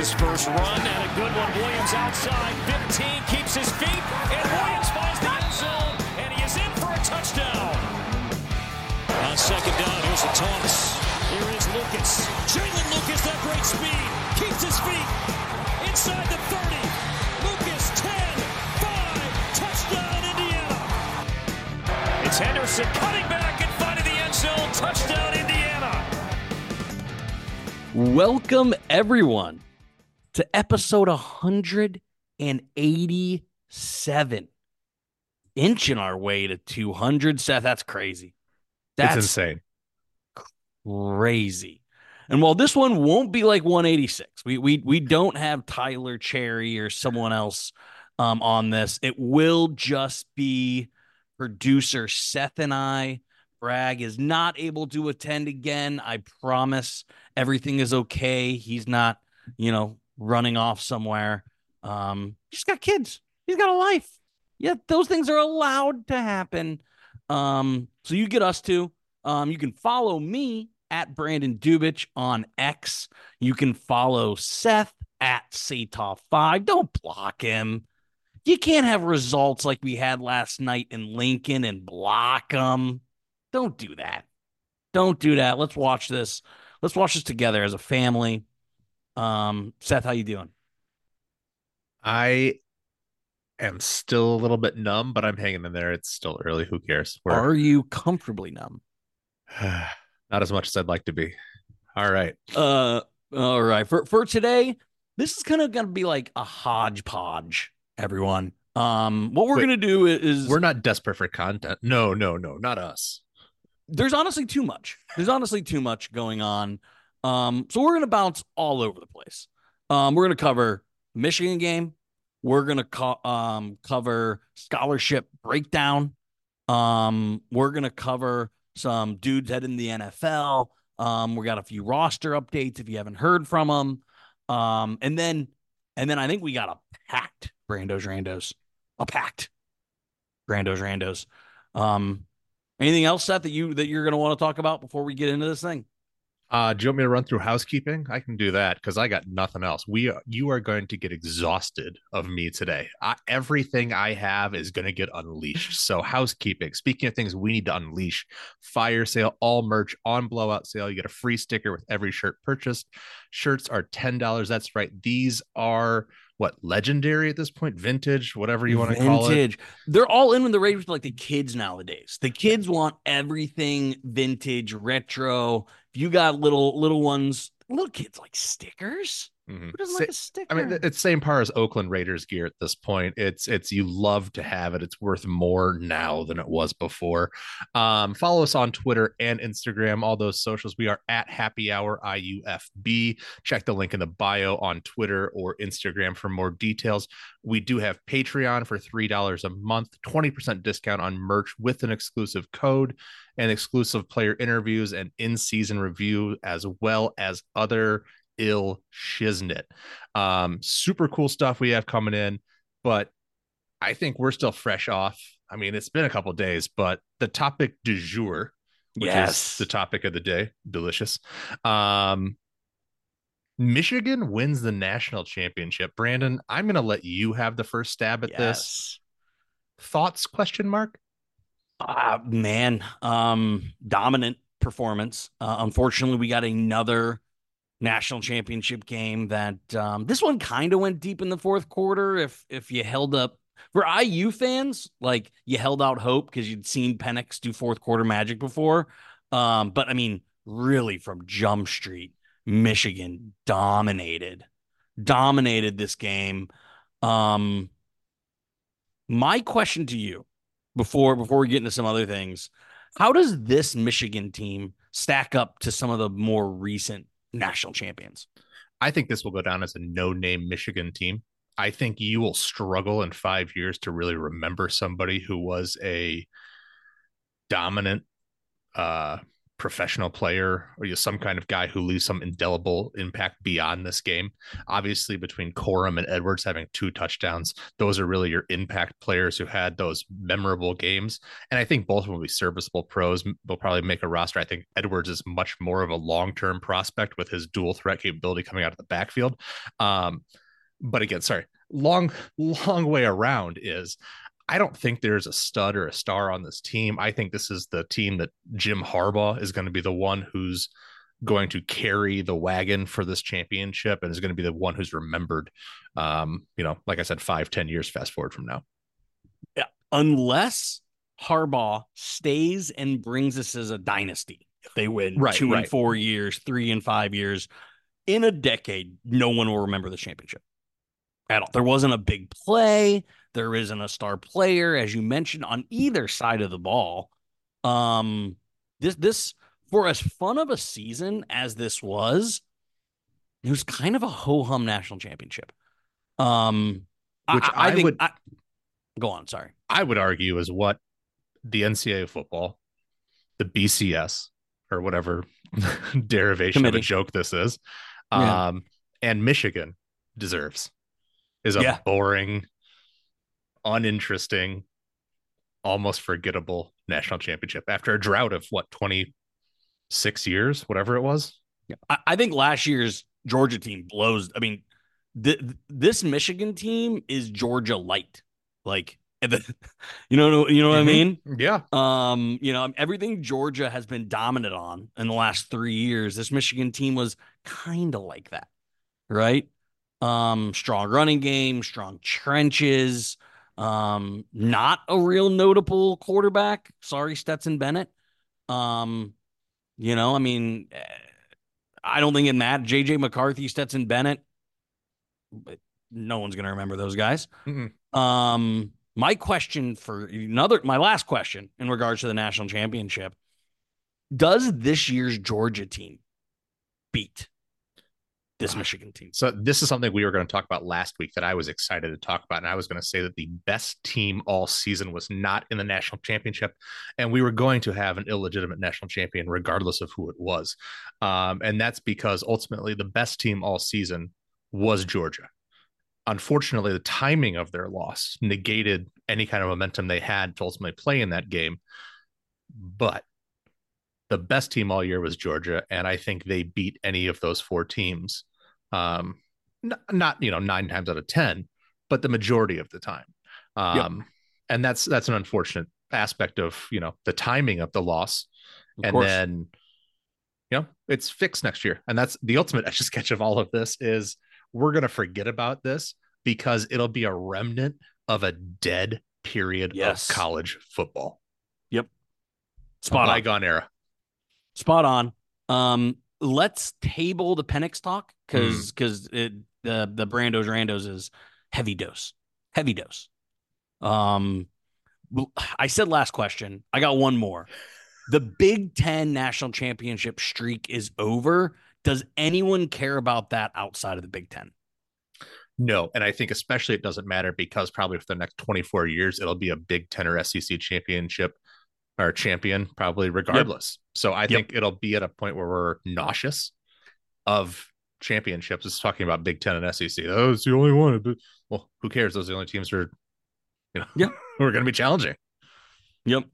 his first run and a good one. Williams outside, 15, keeps his feet, and Williams finds the end zone, and he is in for a touchdown. On second down, here's a toss. Here is Lucas. Jaylin Lucas, that great speed, keeps his feet inside the 30. Lucas, 10, 5, touchdown, Indiana. It's Henderson cutting back and finding the end zone, touchdown, Indiana. Welcome, everyone, to episode 187. Inching our way to 200. Seth, that's crazy. That's it's insane. crazy. And while this one won't be like 186, we we we don't have Tyler Cherry or someone else um, on this. It will just be producer Seth and I. Bragg is not able to attend again. I promise everything is okay. He's not, you know, running off somewhere. Um, he's got kids. He's got a life. Yeah, those things are allowed to happen. Um, so you get us to. Um, you can follow me at Brandon Dubich on X. You can follow Seth at Satoff5. Don't block him. You can't have results like we had last night in Lincoln and block them. Don't do that. Don't do that. Let's watch this. Let's watch this together as a family. Um, Seth, how you doing? I am still a little bit numb, but I'm hanging in there. It's still early. Who cares? We're Are you comfortably numb? not as much as I'd like to be. All right. Uh, all right. For for today, this is kind of gonna be like a hodgepodge. Everyone. Um, what we're Wait, gonna do is We're not desperate for content. No, no, no, not us. there's honestly too much. There's honestly too much going on. Um, so we're gonna bounce all over the place. Um, we're gonna cover Michigan game. We're gonna co- um cover scholarship breakdown. Um, we're gonna cover some dudes heading the NFL. Um, we got a few roster updates if you haven't heard from them. Um, and then and then I think we got a packed Brandos Randos, a packed Brandos Randos. Um, Anything else, Seth, that you that you're going to want to talk about before we get into this thing? Uh, do you want me to run through housekeeping? I can do that because I got nothing else. We are, you are going to get exhausted of me today. I, everything I have is going to get unleashed. So housekeeping. Speaking of things we need to unleash, fire sale, all merch on blowout sale. You get a free sticker with every shirt purchased. Shirts are ten dollars. That's right. These are what legendary at this point, vintage, whatever you want to call it. Vintage. They're all in with the rage with like the kids nowadays. The kids want everything vintage, retro. If you got little little ones, little kids like stickers. Mhm. Who doesn't Sa- like a sticker? I mean, it's same par as Oakland Raiders gear at this point. It's it's you love to have it. It's worth more now than it was before. Um, follow us on Twitter and Instagram, all those socials. We are at Happy Hour IUFB. Check the link in the bio on Twitter or Instagram for more details. We do have Patreon for three dollars a month, twenty percent discount on merch with an exclusive code and exclusive player interviews and in-season review, as well as other ill shiznit. Um, super cool stuff we have coming in, but I think we're still fresh off. I mean, it's been a couple days, but the topic du jour, which Yes. is the topic of the day, delicious. Um, Michigan wins the national championship. Brandon, I'm going to let you have the first stab at this. Thoughts? Question mark. Ah, man, um, dominant performance. Uh, unfortunately, we got another national championship game that um, this one kind of went deep in the fourth quarter. If if you held up for IU fans, like you held out hope because you'd seen Penix do fourth quarter magic before. Um, but I mean, really from Jump Street, Michigan dominated, dominated this game. Um, my question to you before before we get into some other things, how does this Michigan team stack up to some of the more recent national champions? I think this will go down as a no-name Michigan team. I think you will struggle in five years to really remember somebody who was a dominant uh, professional player or you some kind of guy who leaves some indelible impact beyond this game. Obviously, between Corum and Edwards having two touchdowns, those are really your impact players who had those memorable games. And I think both will be serviceable pros. They'll probably make a roster. I think Edwards is much more of a long term prospect with his dual threat capability coming out of the backfield. Um, but again, sorry, long, long way around is I don't think there's a stud or a star on this team. I think this is the team that Jim Harbaugh is going to be the one who's going to carry the wagon for this championship and is going to be the one who's remembered. Um, you know, like I said, five, ten years fast forward from now. Yeah. Unless Harbaugh stays and brings us as a dynasty. If they win right, two right. and four years, three and five years, in a decade, no one will remember the championship at all. There wasn't a big play. There isn't a star player, as you mentioned, on either side of the ball. Um, this this for as fun of a season as this was, it was kind of a ho hum national championship. Um, which I, I, I think would I, go on. Sorry, I would argue is what the NCAA football, the BCS or whatever derivation Committee. of a joke this is, Yeah. um, and Michigan deserves is a Yeah. boring, uninteresting, almost forgettable national championship after a drought of what twenty six years, whatever it was. I, I think last year's Georgia team blows. I mean, th- this Michigan team is Georgia light. Like, the, you know, you know what I Mhm. mean? Yeah, Um, you know, everything Georgia has been dominant on in the last three years. This Michigan team was kind of like that, right? Um, strong running game, strong trenches. Um, not a real notable quarterback. Sorry, Stetson Bennett. Um, you know, I mean, eh, I don't think it matters. JJ McCarthy, Stetson Bennett, but no one's gonna remember those guys. Mm-mm. Um, my question for another, my last question in regards to the national championship: Does this year's Georgia team beat this. Michigan team? So this is something we were going to talk about last week that I was excited to talk about, and I was going to say that the best team all season was not in the national championship, and we were going to have an illegitimate national champion regardless of who it was, um, and that's because ultimately the best team all season was Georgia. Unfortunately, the timing of their loss negated any kind of momentum they had to ultimately play in that game, but the best team all year was Georgia, and I think they beat any of those four teams um n- not you know nine times out of ten but the majority of the time um and that's that's an unfortunate aspect of you know the timing of the loss Of and course. then you know it's fixed next year and that's the ultimate etch a sketch of all of this is we're going to forget about this because it'll be a remnant of a dead period Yes. of college football yep spot a on. bygone era Spot on. Um, let's table the Penix talk. Because because it the the Brandos Randos is heavy dose, heavy dose. Um, I said last question. I got one more. The Big Ten national championship streak is over. Does anyone care about that outside of the Big Ten? No, and I think especially it doesn't matter because probably for the next 24 years it'll be a Big Ten or SEC championship or champion, probably regardless. So I think it'll be at a point where we're nauseous of championships. It's talking about Big Ten and SEC. Oh, it's the only one. Well, who cares? Those are the only teams who are, you know, Yeah. who are going to be challenging. Yep.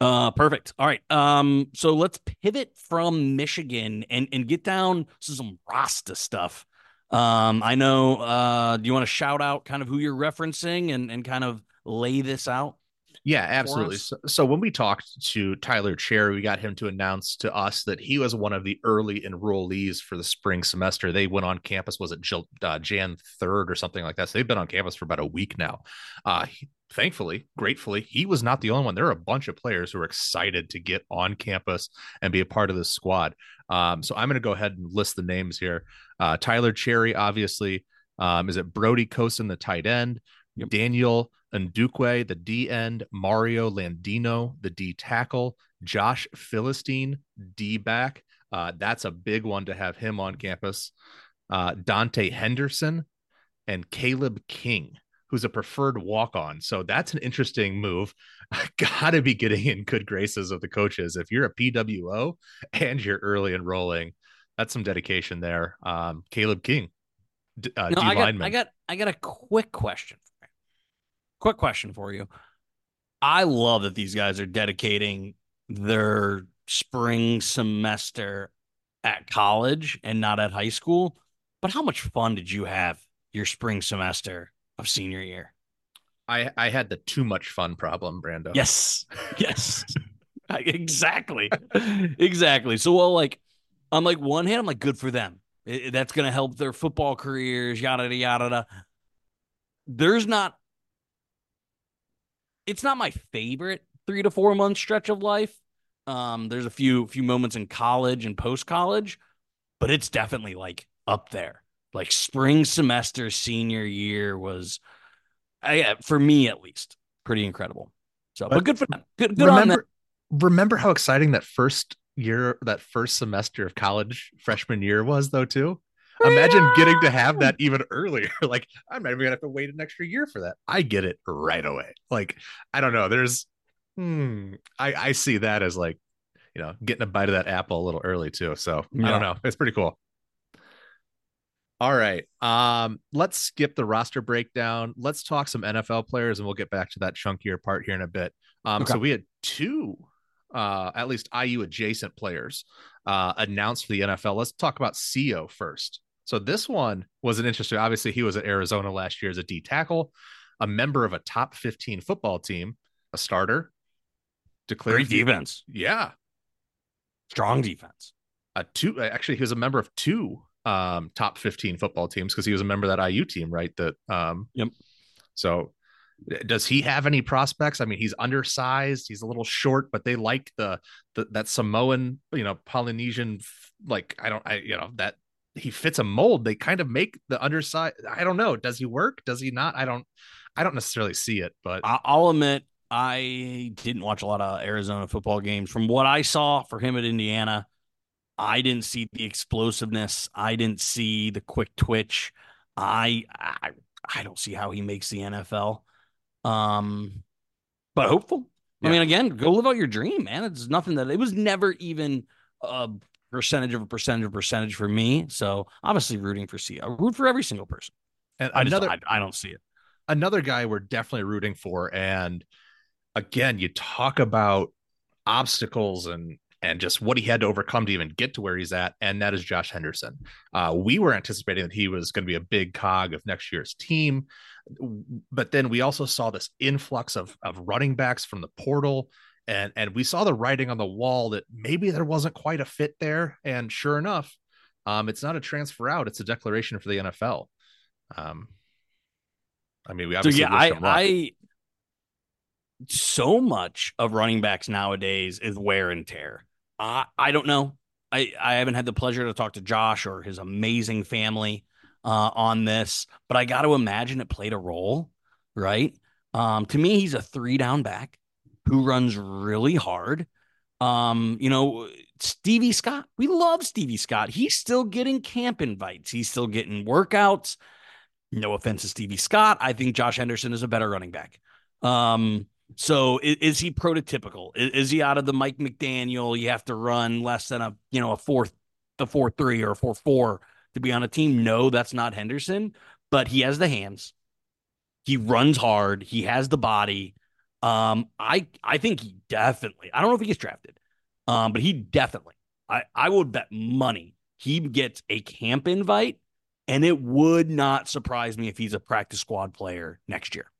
Uh, perfect. All right. Um, so let's pivot from Michigan and and get down to some Rasta stuff. Um, I know. Uh, do you want to shout out kind of who you're referencing and and kind of lay this out? Yeah, absolutely. So, so when we talked to Tyler Cherry, we got him to announce to us that he was one of the early enrollees for the spring semester. They went on campus, was it uh, Jan 3rd or something like that? So they've been on campus for about a week now. Uh, he- thankfully, gratefully, he was not the only one. There are a bunch of players who are excited to get on campus and be a part of this squad. Um, so I'm going to go ahead and list the names here. Uh, Tyler Cherry, obviously. Um, is it Brody Cosin, the tight end? Yep. Daniel Ndukwe, the D end, Mario Landino, the D tackle, Josh Philistine, D back. Uh, that's a big one to have him on campus. Uh, Dante Henderson and Caleb King, who's a preferred walk on. So that's an interesting move. got to be getting in good graces of the coaches. If you're a PWO and you're early enrolling, that's some dedication there. Um, Caleb King, uh, no, I got, I got, I got a quick question. Quick question for you. I love that these guys are dedicating their spring semester at college and not at high school. But how much fun did you have your spring semester of senior year? I I had the too much fun problem, Brando. Yes. Yes. exactly. exactly. So well, like on like one hand, I'm like, good for them. It, that's gonna help their football careers, yada yada yada. There's not it's not my favorite three to four month stretch of life. Um, there's a few few moments in college and post college, but it's definitely like up there. Like spring semester, senior year was, I, for me at least, pretty incredible. So, but, but good for them. Good, good remember, on them. Remember how exciting that first year, that first semester of college freshman year was, though, too. Imagine getting to have that even earlier. like, I'm not even gonna have to wait an extra year for that. I get it right away. Like, I don't know. There's, hmm, I I see that as like, you know, getting a bite of that apple a little early too. So yeah. I don't know. It's pretty cool. All right. Um, let's skip the roster breakdown. Let's talk some NFL players and we'll get back to that chunkier part here in a bit. Um, okay. so we had two uh at least IU adjacent players uh announced for the NFL. Let's talk about Co first. So this one was an interesting. Obviously, he was at Arizona last year as a D tackle, a member of a top 15 football team, a starter. Declared Great defense. Yeah. Strong defense. A two actually he was a member of two um, top 15 football teams because he was a member of that IU team, right? That um yep. So does he have any prospects? I mean, he's undersized, he's a little short, but they like the, the that Samoan, you know, Polynesian like I don't I you know that he fits a mold. They kind of make the underside. I don't know. Does he work? Does he not? I don't. I don't necessarily see it, but I'll admit I didn't watch a lot of Arizona football games. From what I saw for him at Indiana, I didn't see the explosiveness. I didn't see the quick twitch. I I, I don't see how he makes the NFL. Um, but hopeful. Yeah. I mean, again, go live out your dream, man. It's nothing that it was never even a percentage of a percentage of a percentage for me. So obviously rooting for C. I root for every single person. And I another, just, I, I don't see it. Another guy we're definitely rooting for, and again, you talk about obstacles and and just what he had to overcome to even get to where he's at, and that is Josh Henderson. Uh, we were anticipating that he was going to be a big cog of next year's team, but then we also saw this influx of of running backs from the portal, and and we saw the writing on the wall that maybe there wasn't quite a fit there. And sure enough, um, it's not a transfer out; it's a declaration for the NFL. Um, I mean, we obviously so yeah, I, I so much of running backs nowadays is wear and tear. I I don't know. I, I haven't had the pleasure to talk to Josh or his amazing family uh, on this, but I got to imagine it played a role, right? Um, to me, he's a three down back who runs really hard. Um, you know, Stevie Scott, we love Stevie Scott. He's still getting camp invites, he's still getting workouts. No offense to Stevie Scott. I think Josh Henderson is a better running back. Um, so is, is he prototypical? Is, is, he out of the Mike McDaniel? You have to run less than a you know a fourth, the four three or a four four to be on a team. No, that's not Henderson, but he has the hands. He runs hard. He has the body. Um, I I think he definitely. I don't know if he gets drafted, um, but he definitely. I I would bet money he gets a camp invite, and it would not surprise me if he's a practice squad player next year.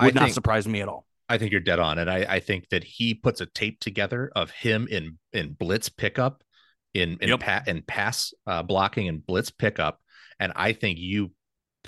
Would not surprise me at all. I think you're dead on, and I, I think that he puts a tape together of him in in blitz pickup, in in, yep. pa- in pass uh, blocking and blitz pickup, and I think you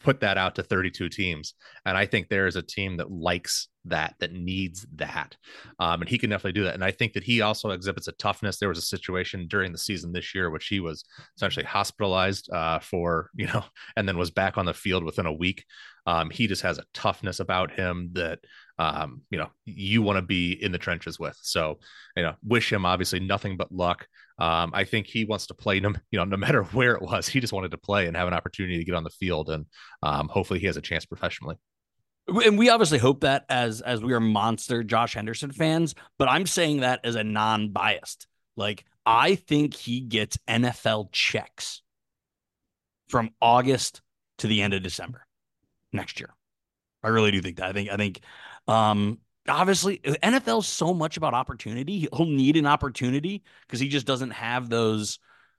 put that out to 32 teams. And I think there is a team that likes that, that needs that. Um, and he can definitely do that. And I think that he also exhibits a toughness. There was a situation during the season this year, which he was essentially hospitalized uh, for, you know, and then was back on the field within a week. Um, he just has a toughness about him that um, you know, you want to be in the trenches with. So, you know, wish him obviously nothing but luck. Um, I think he wants to play them, you know, no matter where it was, he just wanted to play and have an opportunity to get on the field. And um, hopefully he has a chance professionally. And we obviously hope that as as we are monster Josh Henderson fans, but I'm saying that as a non-biased. Like I think he gets NFL checks from August to the end of December next year. I really do think that. I think I think um obviously NFL is so much about opportunity. He'll need an opportunity because he just doesn't have those,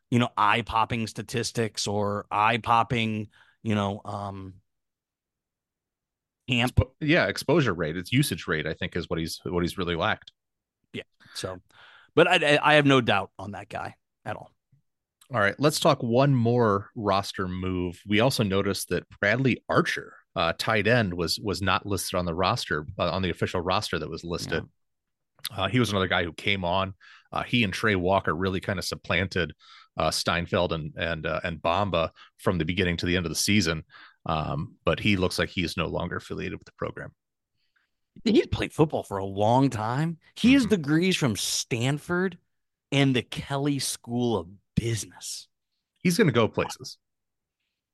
you know, eye-popping statistics or eye-popping, you know, um. Yeah, exposure rate, it's usage rate, I think is what he's what he's really lacked. Yeah. So but I I have no doubt on that guy at all. All right, let's talk one more roster move. We also noticed that Bradley Archer, uh, tight end, was was not listed on the roster uh, on the official roster that was listed. Yeah. Uh, he was another guy who came on. Uh, he and Trey Walker really kind of supplanted uh, Steinfeld and and uh, and Bomba from the beginning to the end of the season. Um, but he looks like he is no longer affiliated with the program. He's played football for a long time. He mm-hmm. has degrees from Stanford and the Kelley School of business. He's going to go places.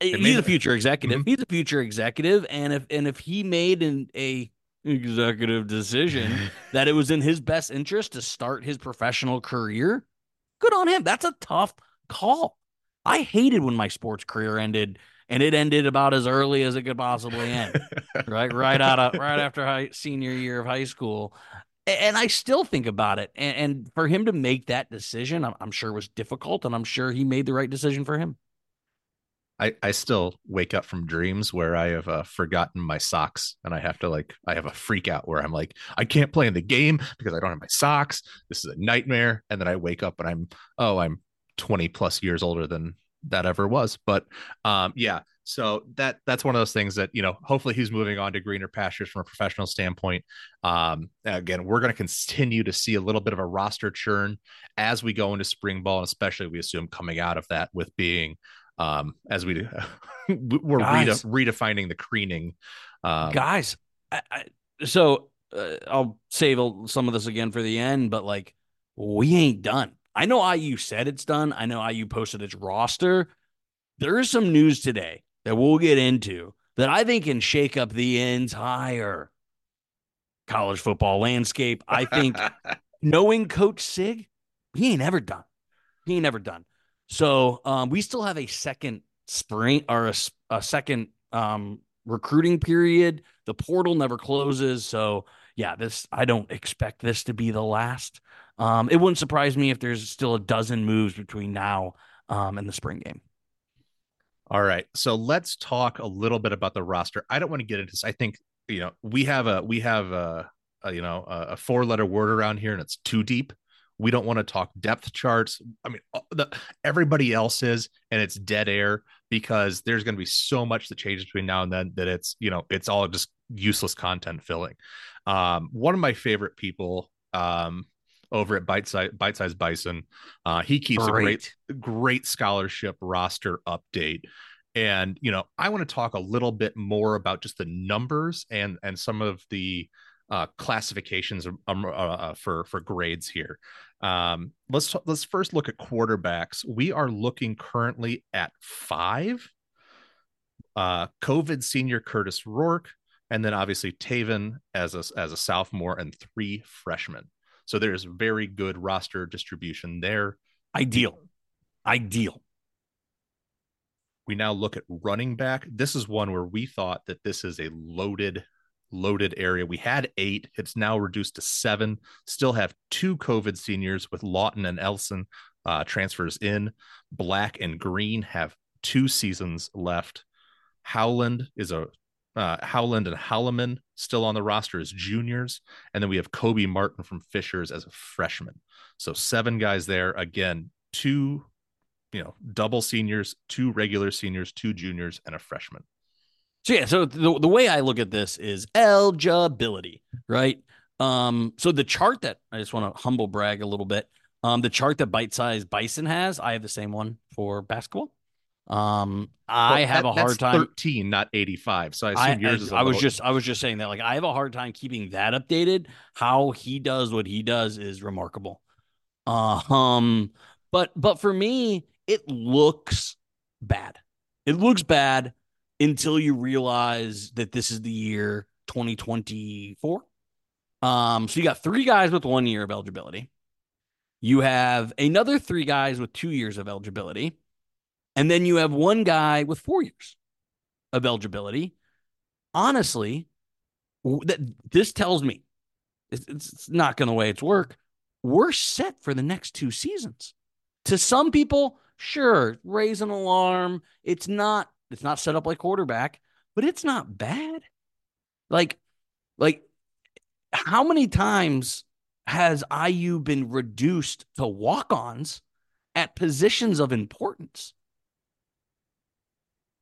He's a future executive. Mm-hmm. He's a future executive, and if and if he made an a executive decision that it was in his best interest to start his professional career, good on him. That's a tough call. I hated when my sports career ended, and it ended about as early as it could possibly end. right, right out of right after high, senior year of high school, and I still think about it. And, and for him to make that decision, I'm, I'm, sure was difficult, and I'm sure he made the right decision for him. I, I still wake up from dreams where I have uh, forgotten my socks and I have to like I have a freak out where I'm like I can't play in the game because I don't have my socks. This is a nightmare. And then I wake up and I'm oh I'm 20 plus years older than that ever was. But um yeah, so that that's one of those things that you know. Hopefully, he's moving on to greener pastures from a professional standpoint. Um, again, we're going to continue to see a little bit of a roster churn as we go into spring ball, and especially we assume coming out of that with being um, as we we're rede- redefining the creening. Um, guys, I, I, so uh, I'll save some of this again for the end, but like we ain't done. I know IU said it's done. I know IU posted its roster. There is some news today that we'll get into that I think can shake up the entire college football landscape. I think knowing Coach Sig, he ain't ever done. He ain't ever done. So um, we still have a second spring or a, a second um, recruiting period. The portal never closes. So yeah, this I don't expect this to be the last. Um, it wouldn't surprise me if there's still a dozen moves between now um, and the spring game. All right. So let's talk a little bit about the roster. I don't want to get into this. I think, you know, we have a we have a, a you know, a, a four letter word around here and it's too deep. We don't want to talk depth charts. I mean, uh, the, everybody else is, and it's dead air because there's going to be so much that changes between now and then that it's, you know, it's all just useless content filling. Um, one of my favorite people, um, over at Bite Size, Bite Size Bison. Uh, he keeps great. a great, great scholarship roster update. And you know, I want to talk a little bit more about just the numbers and and some of the uh, classifications um, uh, uh, for for grades here. Um, let's let's first look at quarterbacks. We are looking currently at five. Uh, COVID senior Kurtis Rourke, and then obviously Tayven as a as a sophomore, and three freshmen. So there's very good roster distribution there. Ideal. Ideal. We now look at running back. This is one where we thought that this is a loaded, loaded area. We had eight. It's now reduced to seven. Still have two COVID seniors with Lawton and Ellison uh, transfers in. Black and Green have two seasons left. Howland is a uh, Howland and Holloman still on the roster as juniors. And then we have Kobe Martin from Fishers as a freshman. So seven guys there. Again, two, you know, double seniors, two regular seniors, two juniors, and a freshman. So yeah, so the, the way I look at this is eligibility, right? Um, so the chart that I just want to humble brag a little bit. Um, the chart that Bite Size Bison has, I have the same one for basketball. Um, I well, have that, a hard time. Thirteen, not eighty-five. So I assume I, yours is. I was just, I was just saying that. Like, I have a hard time keeping that updated. How he does what he does is remarkable. Uh, um, but but for me, it looks bad. It looks bad until you realize that this is the year 2024. Um, so you got three guys with one year of eligibility. You have another three guys with two years of eligibility. And then you have one guy with four years of eligibility. Honestly, that this tells me it's, it's not going to way it's work. We're set for the next two seasons. To some people, sure, raise an alarm. It's not it's not set up like quarterback, but it's not bad. Like, like how many times has IU been reduced to walk-ons at positions of importance?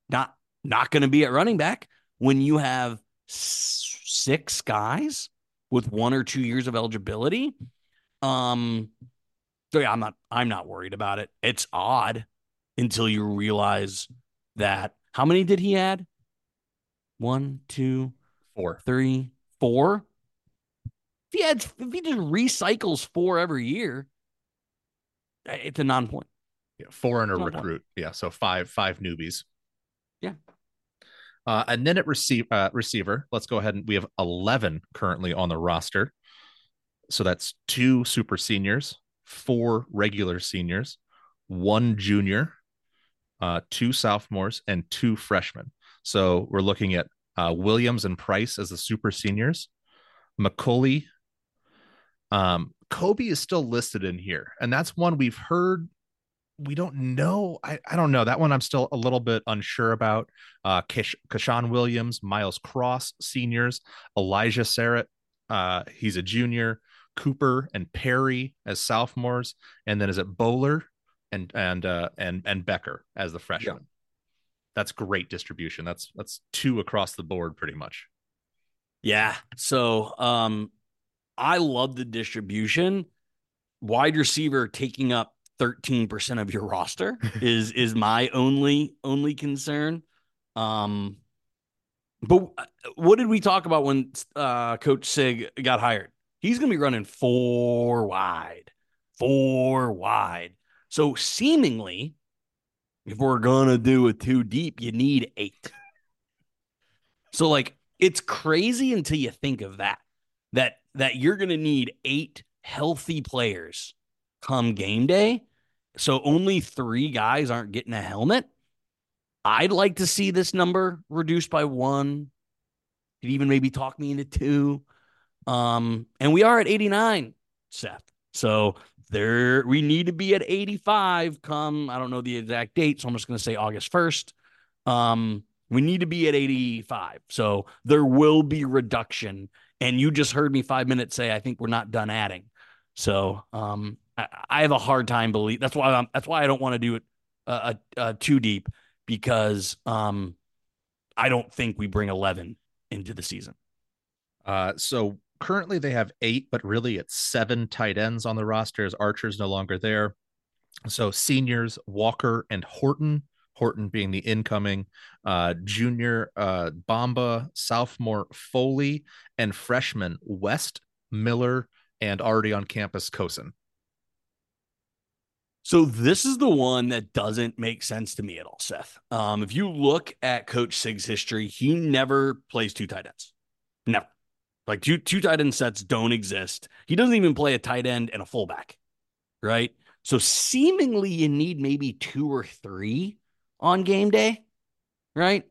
Not not going to be at running back when you have six guys with one or two years of eligibility. Um, so yeah, I'm not I'm not worried about it. It's odd until you realize that how many did he add? One, two, four, three, four. If he adds, if he just recycles four every year, it's a non-point. Yeah, four and a recruit. Yeah, so five five newbies. Yeah. Uh, and then at receive, uh, receiver, let's go ahead and we have 11 currently on the roster. So that's two super seniors, four regular seniors, one junior, uh, two sophomores, and two freshmen. So we're looking at uh, Williams and Price as the super seniors, McCulley. Um, Kobe is still listed in here, and that's one we've heard we don't know. I, I don't know. That one I'm still a little bit unsure about. Uh, Kish, Ke'Shawn Williams, Miles Cross, seniors, Elijah Sarratt, uh, he's a junior, Cooper and Perry as sophomores, and then is it Bowler and and uh, and and Becker as the freshman. Yeah. That's great distribution. That's that's two across the board pretty much. Yeah. So um I love the distribution. Wide receiver taking up 13% of your roster is is my only only concern. Um but what did we talk about when uh coach Sig got hired? He's going to be running four wide. Four wide. So seemingly if we're to do a two deep, you need 8. So like it's crazy until you think of that. That that you're to need 8 healthy players come game day so only three guys aren't getting a helmet. I'd like to see this number reduced by one. Could even maybe talk me into two. Um, and we are at 89, Seth. So there we need to be at 85 come, I don't know the exact date, so I'm just gonna say August 1st. Um, we need to be at 85. So there will be reduction. And you just heard me five minutes say I think we're not done adding. So um I, have a hard time believe that's why I'm, that's why I don't want to do it uh, uh, uh, too deep because um, I don't think we bring 11 into the season. Uh, so currently they have eight, but really it's seven tight ends on the roster as Archer's no longer there. So seniors Walker and Horton, Horton being the incoming uh, junior uh, Bomba, sophomore Foley, and freshman West Miller, and already on campus Cosin. So this is the one that doesn't make sense to me at all, Seth. Um, if you look at Coach Sig's history, he never plays two tight ends. Never. Like two two tight end sets don't exist. He doesn't even play a tight end and a fullback, right? So seemingly you need maybe two or three on game day, right?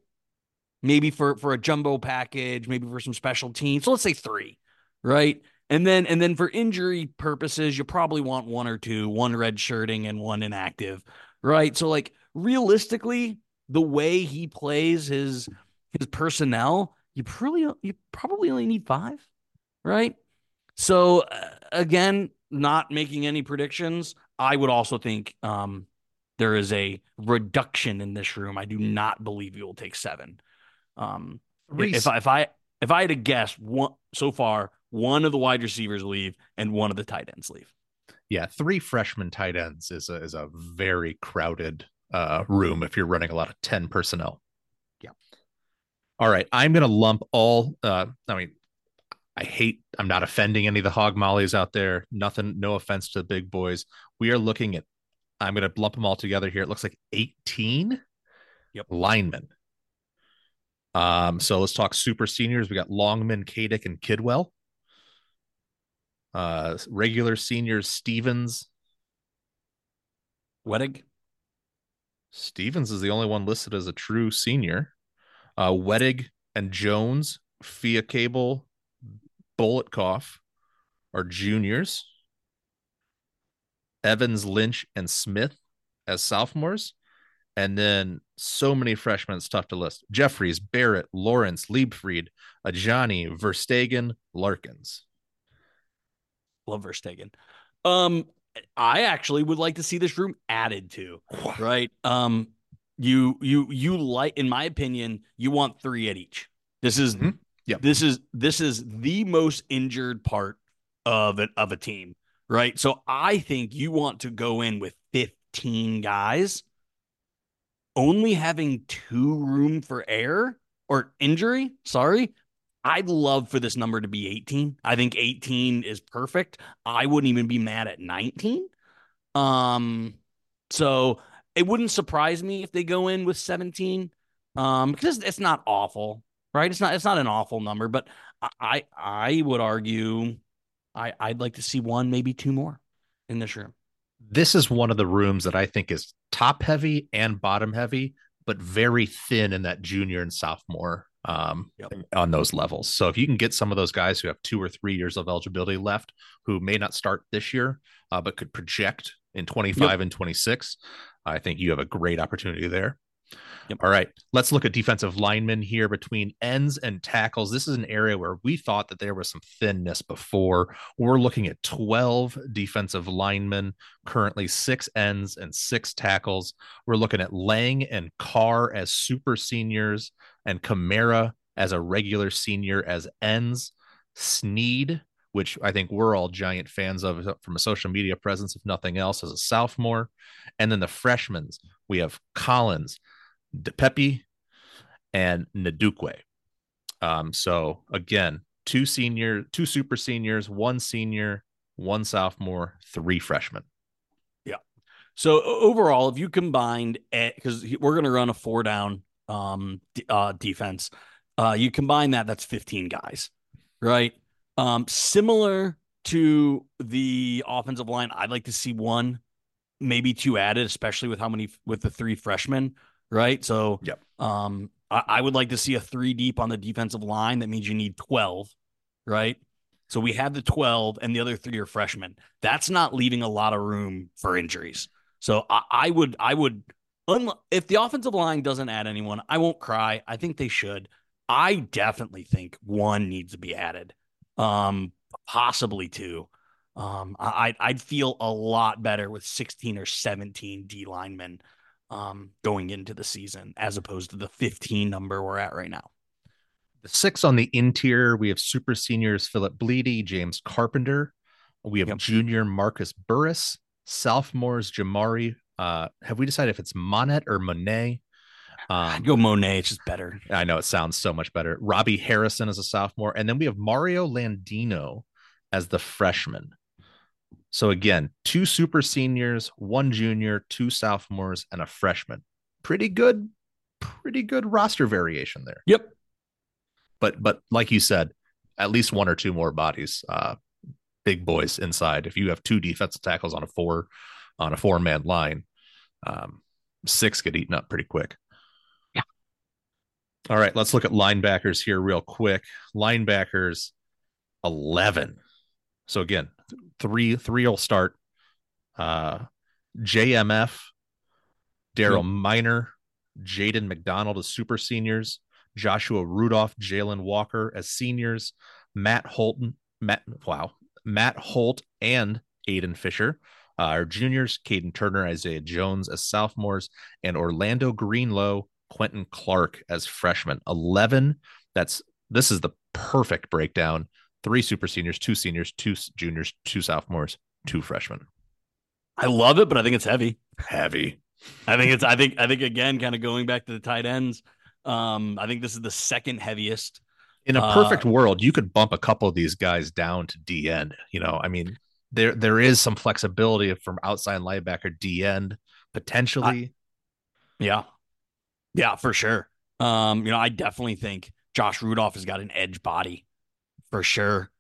Maybe for for a jumbo package, maybe for some special teams. So let's say three, right? And then and then for injury purposes, you probably want one or two, one red shirting and one inactive, right? So like realistically, the way he plays his his personnel, you probably you probably only need five, right? So uh, again, not making any predictions, I would also think um, there is a reduction in this room. I do not believe you will take seven. Um, if I, if I if I had to guess, one so far one of the wide receivers leave and one of the tight ends leave. Yeah, three freshman tight ends is a is a very crowded uh, room if you're running a lot of 10 personnel. Yeah. All right, I'm going to lump all uh I mean I hate I'm not offending any of the hog mollies out there. Nothing no offense to the big boys. We are looking at I'm going to lump them all together here. It looks like 18 yep. linemen Um, so let's talk super seniors. We got Longman, Katic, and Kidwell. Uh, regular seniors, Stevens. Wedig. Stevens is the only one listed as a true senior. Uh, Wedig and Jones, Fia Cable, Bulletkoff are juniors. Evans, Lynch, and Smith as sophomores. And then so many freshmen, it's tough to list. Jeffries, Barrett, Lawrence, Liebfried, Ajani, Verstegen, Larkins. Love Verstegen. Um, I actually would like to see this room added to. Right. Um, you you you like, in my opinion, you want three at each. This is Mhm. Yep. this is this is the most injured part of it of a team, right? So I think you want to go in with 15 guys, only having two room for air or injury. Sorry. I'd love for this number to be 18. I think 18 is perfect. I wouldn't even be mad at 19. Um, so it wouldn't surprise me if they go in with 17. Um, because it's not awful, right? It's not it's not an awful number, but I I, would argue I, I'd like to see one, maybe two more in this room. This is one of the rooms that I think is top heavy and bottom heavy, but very thin in that junior and sophomore um, Yep. on those levels. So if you can get some of those guys who have two or three years of eligibility left, who may not start this year, uh, but could project in 25 and 26, I think you have a great opportunity there. Yep. All right, let's look at defensive linemen here between ends and tackles. This is an area where we thought that there was some thinness before. We're looking at 12 defensive linemen, currently six ends and six tackles. We're looking at Lang and Carr as super seniors, and Kamara as a regular senior as ends. Sneed, which I think we're all giant fans of from a social media presence, if nothing else, as a sophomore. And then the freshmen, we have Collins, DePepe, and Ndukwe. Um, so again, two senior, two super seniors, one senior, one sophomore, three freshmen. Yeah. So overall, if you combined because we're going to run a four down um uh defense, uh you combine that that's 15 guys, right? Um similar to the offensive line, I'd like to see one, maybe two added, especially with how many with the three freshmen, right? So Yep. um I, I would like to see a three deep on the defensive line. That means you need 12, right? So we have the 12 and the other three are freshmen. That's not leaving a lot of room for injuries. So I, I would, I would, if the offensive line doesn't add anyone, I won't cry. I think they should. I definitely think one needs to be added, um, possibly two. Um, I, I'd- I'd feel a lot better with 16 or 17 D linemen um, going into the season as opposed to the 15 number we're at right now. The six on the interior, we have super seniors Philip Blidi, James Carpenter. We have Yep. junior Marcus Burris, sophomores Jamari. Uh, have we decided if it's Monet or Monet? I'd Um, go Monet. It's just better. I know it sounds so much better. Robbie Harrison as a sophomore, and then we have Mario Landino as the freshman. So again, two super seniors, one junior, two sophomores, and a freshman. Pretty good, pretty good roster variation there. Yep. But but like you said, at least one or two more bodies, uh, big boys inside. If you have two defensive tackles on a four on a four man line, um, six get eaten up pretty quick. All right, let's look at linebackers here real quick. Linebackers, eleven. So again, three three will start. Uh, JMF, Daryl Yep. Miner, Jaden McDonald as super seniors, Joshua Rudolph, Jalen Walker as seniors, Matt Holton, Matt wow, Matt Holt and Aiden Fisher uh, are juniors, Caden Turner, Isaiah Jones as sophomores, and Orlando Greenlow, Quentin Clark as freshman. Eleven. That's this is the perfect breakdown. Three super seniors, two seniors, two juniors, two sophomores, two freshmen. I love it, but I think it's heavy. Heavy. I think it's I think I think again, kind of going back to the tight ends. Um, I think this is the second heaviest. In a Uh, perfect world, you could bump a couple of these guys down to D end. You know, I mean, there there is some flexibility from outside linebacker D end potentially. Yeah. Yeah, for sure. Um, you know, I definitely think Josh Rudolph has got an edge body for sure.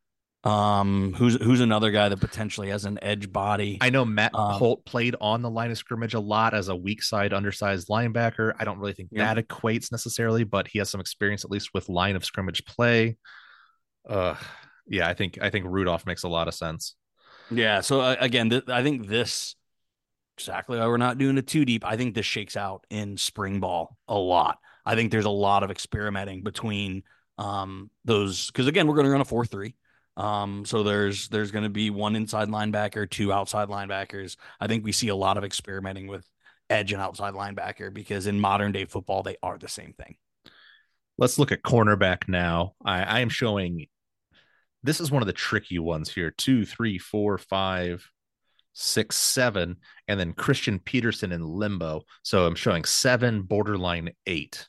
Um, who's who's another guy that potentially has an edge body? I know Matt Um, Holt played on the line of scrimmage a lot as a weak side, undersized linebacker. I don't really think Yeah. that equates necessarily, but he has some experience at least with line of scrimmage play. Uh, yeah, I think I think Rudolph makes a lot of sense. Yeah. So uh, again, th- I think this exactly why we're not doing it too deep. I think this shakes out in spring ball a lot. I think there's a lot of experimenting between um, those because again, we're going to run a four three. Um, so there's there's going to be one inside linebacker, two outside linebackers. I think we see a lot of experimenting with edge and outside linebacker because in modern day football they are the same thing. Let's look at cornerback now. I, I am showing this is one of the tricky ones here. Two, three, four, five, six, seven, and then Christian Peterson in limbo. So I'm showing seven, borderline eight.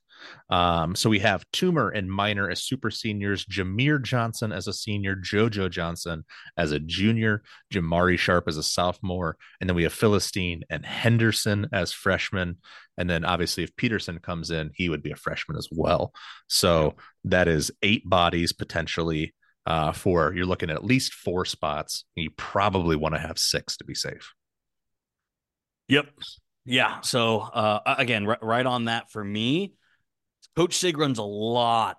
Um, so we have Toomer and Minor as super seniors, Jamier Johnson as a senior, JoJo Johnson as a junior, Jamari Sharp as a sophomore, and then we have Philistine and Henderson as freshmen. And then obviously, if Peterson comes in, he would be a freshman as well. So that is eight bodies potentially uh, for you're looking at at least four spots. You probably want to have six to be safe. Yep. Yeah. So uh, again, r- right on that for me. Coach Sig runs a lot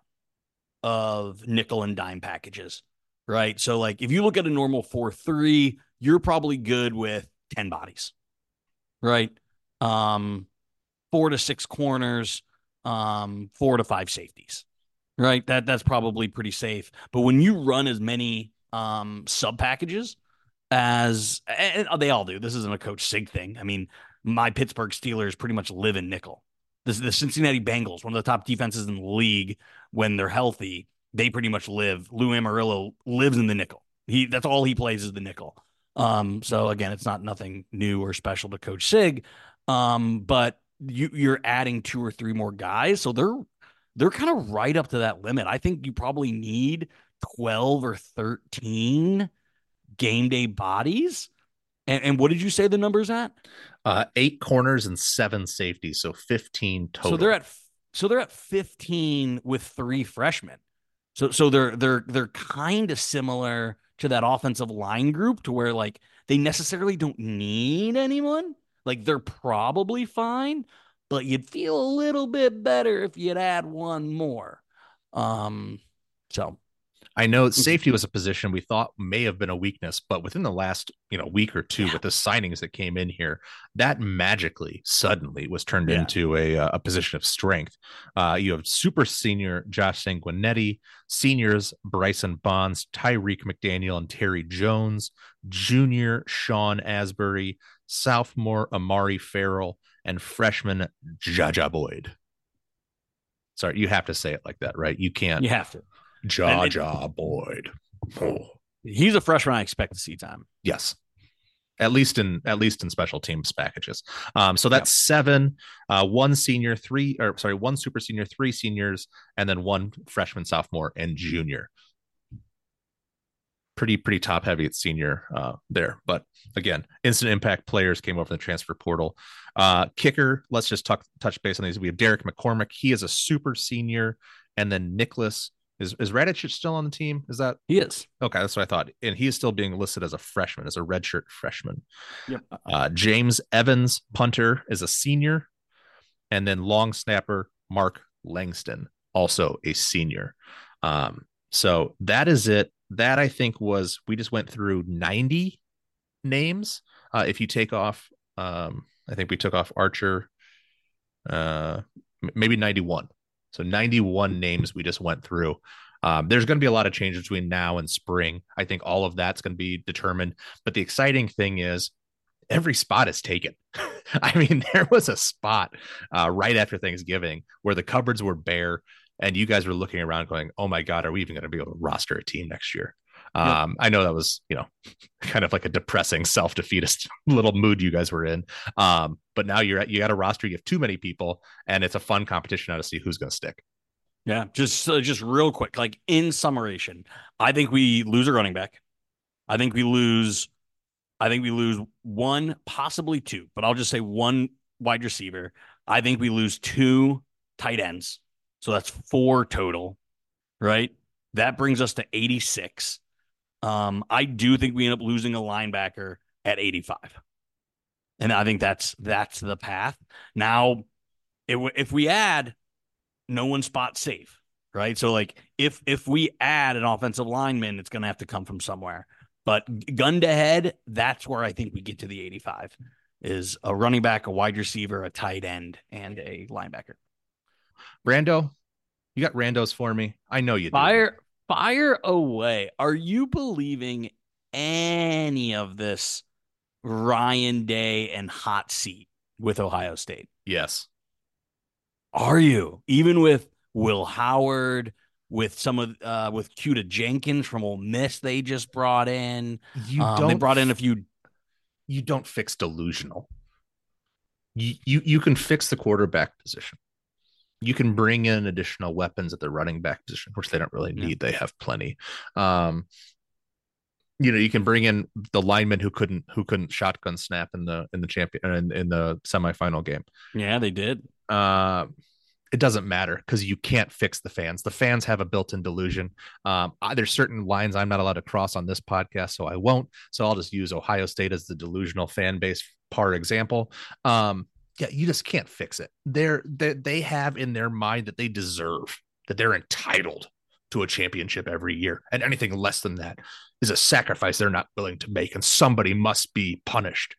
of nickel and dime packages, right? So like if you look at a normal four three, you're probably good with ten bodies, right? Um, four to six corners, um, four to five safeties, right? That that's probably pretty safe. But when you run as many um sub packages as they all do, this isn't a Coach Sig thing. I mean, my Pittsburgh Steelers pretty much live in nickel. The, the Cincinnati Bengals, one of the top defenses in the league, when they're healthy, they pretty much live. Lou Anarumo lives in the nickel. He that's all he plays is the nickel. Um, so again, it's not nothing new or special to Coach Sig. Um, but you you're adding two or three more guys, so they're they're kind of right up to that limit. I think you probably need 12 or 13 game day bodies. And, and what did you say the numbers at? Uh, eight corners and seven safeties, so 15 total. So they're at so they're at 15 with three freshmen. So so they're they're they're kind of similar to that offensive line group to where like they necessarily don't need anyone. Like they're probably fine, but you'd feel a little bit better if you'd add one more. Um so I know safety was a position we thought may have been a weakness, but within the last you know week or two, Yeah. with the signings that came in here, that magically suddenly was turned Yeah. into a uh, a position of strength. Uh, you have super senior Josh Sanguinetti, seniors Bryson Bonds, Tyreek McDaniel, and Terry Jones, junior Sean Asbury, sophomore Amari Farrell, and freshman Jaja Boyd. Sorry, you have to say it like that, right? You can't you have to. Jaja Boyd. Oh. He's a freshman I expect to see time. Yes. At least in at least in special teams packages. Um, so that's seven, uh, one senior, three or sorry, one super senior, three seniors, and then one freshman, sophomore, and junior. Pretty pretty top heavy at senior uh, there, but again, instant impact players came over the transfer portal. Uh, kicker, let's just talk, touch base on these. We have Derek McCormick. He is a super senior, and then Nicholas is is Radich still on the team? Is that He is. Okay, that's what I thought. And he is still being listed as a freshman, as a redshirt freshman. Yep. Uh, James Evans, punter, is a senior. And then long snapper Mark Langston, also a senior. Um, so that is it. That I think was, we just went through 90 names. Uh, if you take off, um, I think we took off Archer, uh, maybe 91. So 91 names we just went through. Um, there's going to be a lot of change between now and spring. I think all of that's going to be determined. But the exciting thing is every spot is taken. I mean, there was a spot uh, right after Thanksgiving where the cupboards were bare and you guys were looking around going, oh my God, are we even going to be able to roster a team next year? Yep. Um, I know that was, you know, kind of like a depressing self defeatist little mood you guys were in. Um, but now you're at, you got a roster, you have too many people, and it's a fun competition now to see who's going to stick. Yeah, just uh, just real quick, like in summation, I think we lose a running back. I think we lose. I think we lose one, possibly two, but I'll just say one wide receiver. I think we lose two tight ends. So that's four total, right? That brings us to 86. Um, I do think we end up losing a linebacker at 85. And I think that's that's the path. Now, it, if we add no one spot safe, right? So like if if we add an offensive lineman, it's going to have to come from somewhere. But gun to head, that's where I think we get to the 85 is a running back, a wide receiver, a tight end, and a linebacker. Rando, you got randos for me. I know you fire do. fire away. Are you believing any of this Ryan Day and hot seat with Ohio State? Yes. Are you even with Will Howard? With some of uh, with Kuta Jenkins from Ole Miss, they just brought in. You Um, don't. they brought in a few you don't fix delusional. You, you you can fix the quarterback position. You can bring in additional weapons at the running back position, which they don't really Yeah. need. They have plenty. Um, you know, you can bring in the lineman who couldn't who couldn't shotgun snap in the in the champion in, in the semifinal game. Yeah, they did. Uh, it doesn't matter because you can't fix the fans. The fans have a built-in delusion. Um, I, there's certain lines I'm not allowed to cross on this podcast, so I won't. So I'll just use Ohio State as the delusional fan base par example. Um, yeah, you just can't fix it. They're, they they have in their mind that they deserve that they're entitled to a championship every year, and anything less than that is a sacrifice they're not willing to make, and somebody must be punished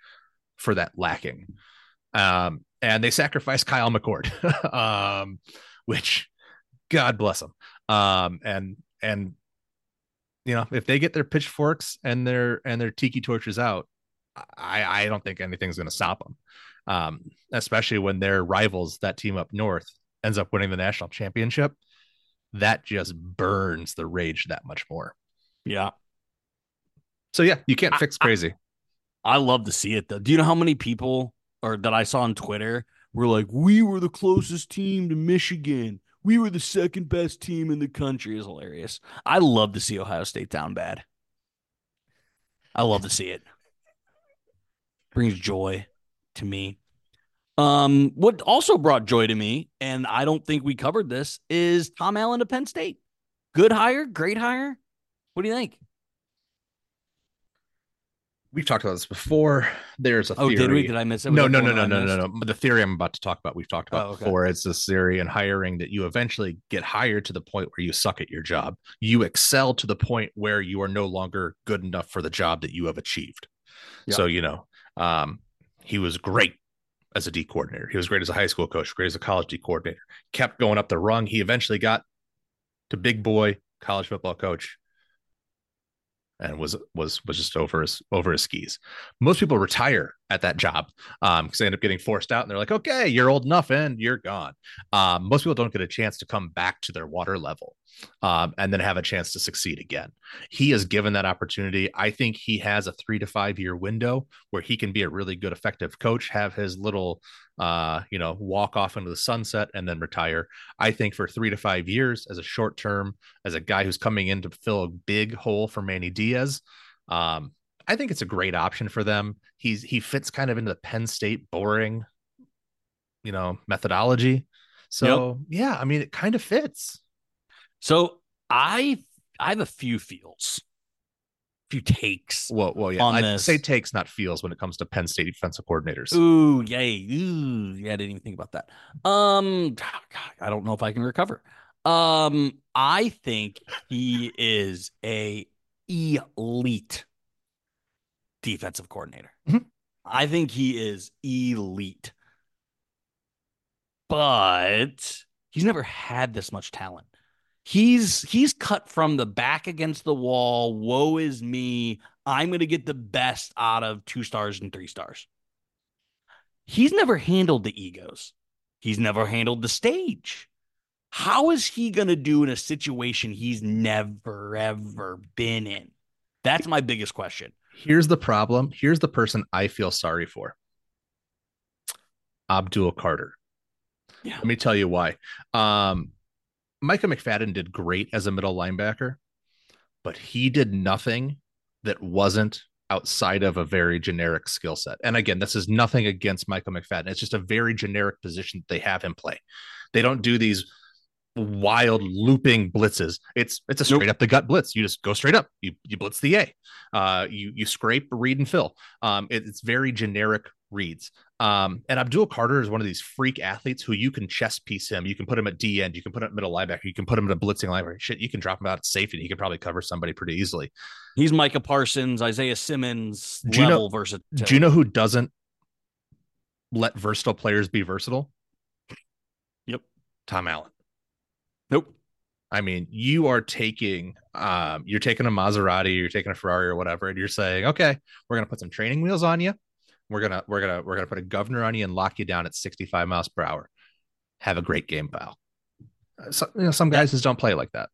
for that lacking. Um, and they sacrificed Kyle McCord, um, which God bless them. Um, and and you know, if they get their pitchforks and their and their tiki torches out, I I don't think anything's going to stop them. Um, especially when their rivals, that team up north, ends up winning the national championship. That just burns the rage that much more. Yeah. So yeah, you can't I- fix crazy. I love to see it though. Do you know how many people or that I saw on Twitter were like, "We were the closest team to Michigan. We were the second best team in the country." Is hilarious. I love to see Ohio State down bad. I love to see it. Brings joy to me. Um, what also brought joy to me, and I don't think we covered this, is Tom Allen to Penn State. Good hire, great hire. What do you think? we've talked about this before. There's a Oh, theory. did we? Did I miss it? Was No, no, no, no, no, no, missed? no. The theory I'm about to talk about, we've talked about Oh, okay. before. It's this theory in hiring that you eventually get hired to the point where you suck at your job. You excel to the point where you are no longer good enough for the job that you have achieved. Yeah. So, you know, um, he was great as a D coordinator. He was great as a high school coach, great as a college D coordinator. Kept going up the rung. He eventually got to big boy college football coach and was was was just over his over his skis. Most people retire at that job um because they end up getting forced out and they're like, okay, you're old enough and you're gone. Um, most people don't get a chance to come back to their water level um, and then have a chance to succeed again. He is given that opportunity. I think he has a three to five year window where he can be a really good, effective coach, have his little uh, you know, walk off into the sunset and then retire. I think for three to five years as a short term, as a guy who's coming in to fill a big hole for Manny Diaz, um, I think it's a great option for them. He's he fits kind of into the Penn State boring, you know, methodology. So yeah, I mean, it kind of fits. So I I have a few feels, few takes. Well, well, yeah. I this. say takes, not feels, when it comes to Penn State defensive coordinators. Ooh, yay. Ooh, yeah, I didn't even think about that. Um, God, I don't know if I can recover. Um, I think he is a elite defensive coordinator. Mhm. I think he is elite. But he's never had this much talent. He's he's cut from the back against the wall. Woe is me. I'm going to get the best out of two stars and three stars. He's never handled the egos. He's never handled the stage. How is he going to do in a situation he's never, ever been in? That's my biggest question. Here's the problem. Here's the person I feel sorry for. Abdul Carter. Yeah. Let me tell you why. Um, Micah McFadden did great as a middle linebacker, but he did nothing that wasn't outside of a very generic skill set. And again, this is nothing against Michael McFadden. It's just a very generic position that they have him play. They don't do these wild looping blitzes. It's it's a straight nope. up the gut blitz. You just go straight up. You you blitz the A. Uh, you you scrape, read, and fill. Um, it, it's very generic reads. Um, and Abdul Carter is one of these freak athletes who you can chess piece him. You can put him at D end. You can put him at middle linebacker. You can put him in a blitzing linebacker. Shit, you can drop him out at safety. He can probably cover somebody pretty easily. He's Micah Parsons, Isaiah Simmons do you level know, versatility. Do you know who doesn't let versatile players be versatile? Yep. Tom Allen. Nope. I mean, you are taking um, you're taking a Maserati, you're taking a Ferrari or whatever, and you're saying, okay, we're gonna put some training wheels on you. We're gonna we're gonna we're gonna put a governor on you and lock you down at 65 miles per hour. Have a great game, pal. Uh, so, you know, some guys just don't play like that.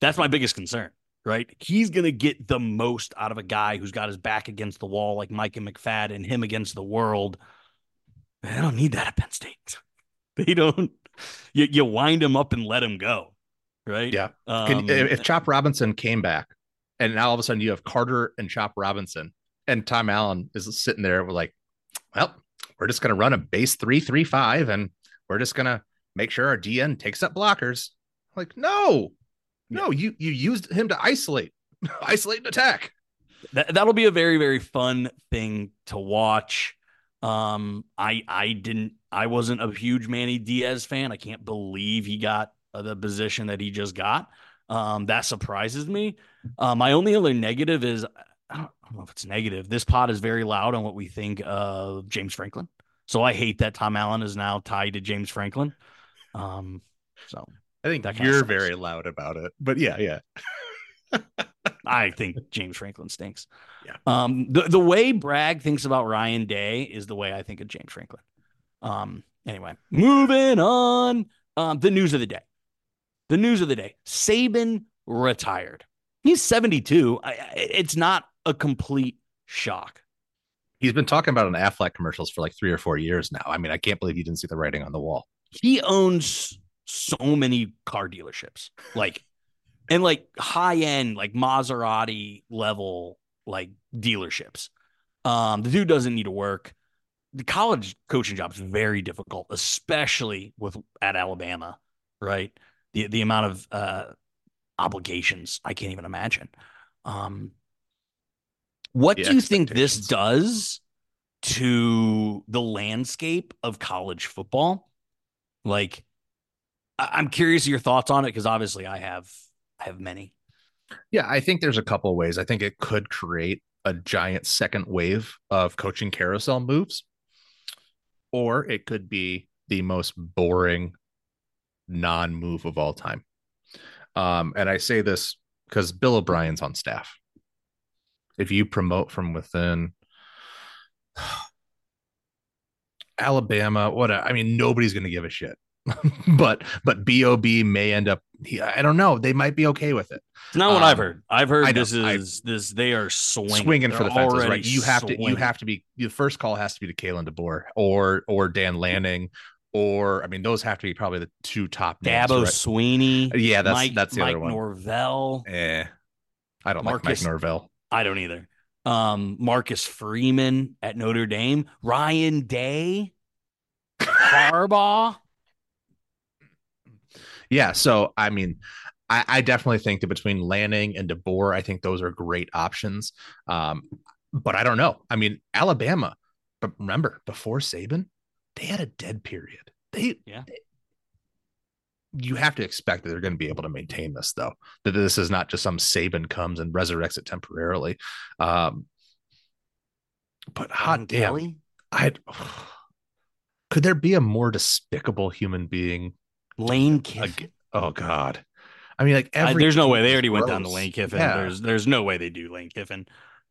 That's my biggest concern, right? He's gonna get the most out of a guy who's got his back against the wall, like Mike and McFadden, and him against the world. I don't need that at Penn State. They don't you, you wind him up and let him go. Right. Yeah. Um, Can, if Chop Robinson came back and now all of a sudden you have Carter and Chop Robinson and Tom Allen is sitting there with like, well, we're just going to run a base three, three, five, and we're just going to make sure our DN takes up blockers. Like, no, no, you, you used him to isolate, isolate and attack. That, that'll be a very, very fun thing to watch. Um, I I didn't I wasn't a huge Manny Diaz fan. I can't believe he got uh, the position that he just got. Um, that surprises me. Uh, my only other negative is I don't, I don't know if it's negative. This pod is very loud on what we think of James Franklin. So I hate that Tom Allen is now tied to James Franklin. Um, so I think that you're very loud about it, but yeah, yeah. I think James Franklin stinks. Yeah. Um, the, the way Bragg thinks about Ryan Day is the way I think of James Franklin. Um, anyway, moving on. Um, the news of the day. The news of the day. Saban retired. He's 72. I, it's not a complete shock. He's been talking about an Aflac commercials for like three or four years now. I mean, I can't believe you didn't see the writing on the wall. He owns so many car dealerships. Like and like high end, like Maserati level, like dealerships. Um, the dude doesn't need to work. The college coaching job is very difficult, especially with at Alabama, right? The the amount of uh, obligations I can't even imagine. Um, what the do you think this does to the landscape of college football? Like, I- I'm curious your thoughts on it because obviously I have I have many. Yeah, I think there's a couple of ways. I think it could create a giant second wave of coaching carousel moves, or it could be the most boring non move of all time. Um, and I say this because Bill O'Brien's on staff. If you promote from within, Alabama, what I mean, nobody's going to give a shit. but but Bob may end up. I don't know. They might be okay with it. It's not what um, I've heard. I've heard this is I, this. They are swinging, swinging for the fences. Right. You have swinging. to. You have to be. The first call has to be to Kalen DeBoer or or Dan Lanning. Or I mean, those have to be probably the two top names. Dabo right? Swinney. Yeah, that's Mike, that's the Mike other one. Norvell. Eh, I don't Marcus, like Mike Norvell. I don't either. Um, Marcus Freeman at Notre Dame. Ryan Day. Harbaugh yeah. So I mean, I, I, definitely think that between Lanning and DeBoer, I think those are great options. Um, but I don't know. I mean, Alabama, but remember before Saban, they had a dead period. They yeah. They, you have to expect that they're going to be able to maintain this, though. That this is not just some Saban comes and resurrects it temporarily. Um, but hot damn, I could there be a more despicable human being Lane Kiffin. oh God. I mean, like every I, there's no way they already gross. went down to Lane Kiffin. Yeah. There's there's no way they do Lane Kiffin.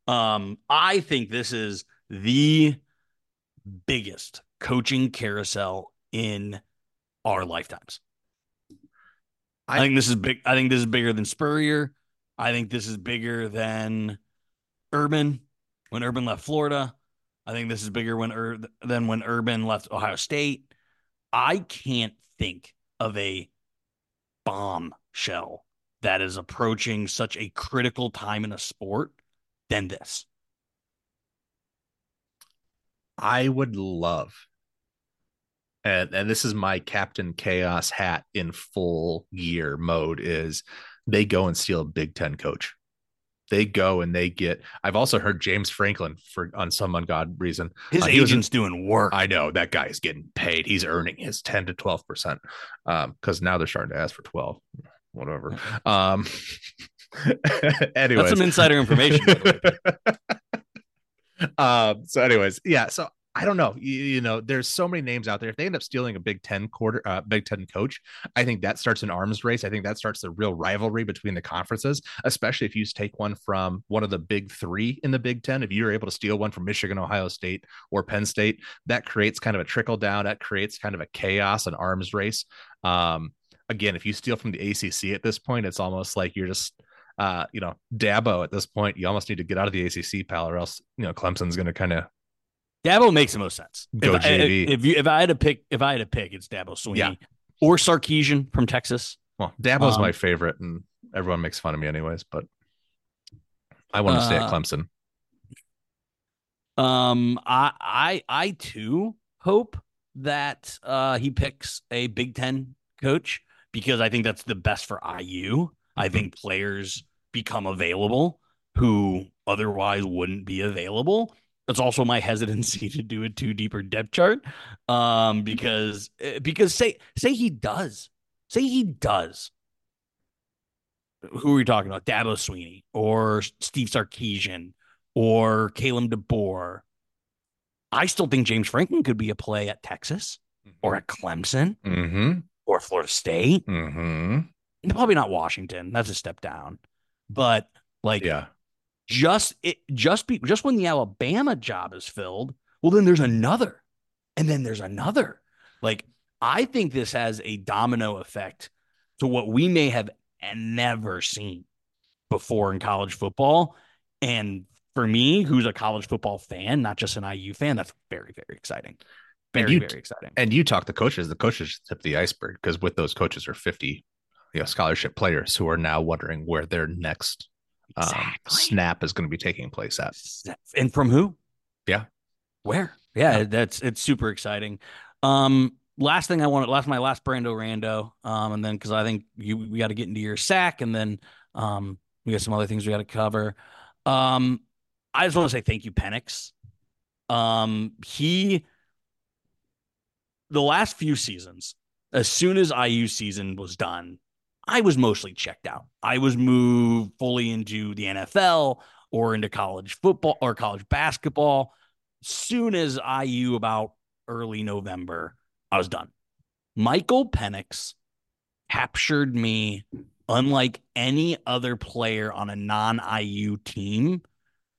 Um, I think this is the biggest coaching carousel in our lifetimes. I, I think this is big. I think this is bigger than Spurrier. I think this is bigger than Urban when Urban left Florida. I think this is bigger when Ur- than when Urban left Ohio State. I can't think of a bombshell that is approaching such a critical time in a sport than this. I would love and and this is my Captain Chaos hat in full gear mode is they go and steal a Big Ten coach. They go and they get. I've also heard James Franklin for on some ungodly reason. His Uh, agent's doing work. I know that guy is getting paid. He's earning his 10 to 12 percent. Um, because now they're starting to ask for 12. Whatever. Um anyways. That's some insider information. um so anyways yeah so i don't know you, you know there's so many names out there if they end up stealing a big 10 quarter uh, big 10 coach i think that starts an arms race i think that starts the real rivalry between the conferences especially if you take one from one of the big three in the big 10 if you're able to steal one from michigan ohio state or penn state that creates kind of a trickle down that creates kind of a chaos an arms race um again if you steal from the acc at this point it's almost like you're just uh, you know, Dabo at this point, you almost need to get out of the ACC pal, or else you know Clemson's going to kind of Dabo makes the most sense. Go if, I- if you if I had to pick, if I had to pick, it's Dabo Swinney Yeah. or Sarkisian from Texas. well, Dabo's Um, my favorite, and everyone makes fun of me anyways. But I want to stay at Uh, Clemson. Um, I I I too hope that uh he picks a Big Ten coach because I think that's the best for IU. I think players become available who otherwise wouldn't be available. That's also my hesitancy to do a two deeper depth chart. Um, because eh, because say say he does, say he does. Who are we talking about? Dabo Swinney or Steve Sarkisian or Caleb DeBoer. I still think James Franklin could be a play at Texas or at Clemson Mm-hmm. or Florida State. Mm-hmm. Probably not Washington. That's a step down. But like Yeah. Just it just be just when the Alabama job is filled, well then there's another. And then there's another. Like I think this has a domino effect to what we may have never seen before in college football. And for me, who's a college football fan, not just an IU fan, that's very, very exciting. Very, you- very exciting. And you talk to coaches, the coaches tip the iceberg because with those coaches are 50 you know, scholarship players who are now wondering where their next um, snap is going to be taking place at. And from who? Yeah. Where? Yeah, Yeah. that's it's super exciting. Um, last thing I wanted, last my last Brando Rando, um, and then because I think you we got to get into your sack, and then um, we got some other things we got to cover. Um, I just want to say thank you, Penix. Um, he the last few seasons, as soon as IU season was done, I was mostly checked out. I was moved fully into the NFL or into college football or college basketball. Soon as IU about early November, I was done. Michael Penix captured me unlike any other player on a non IU team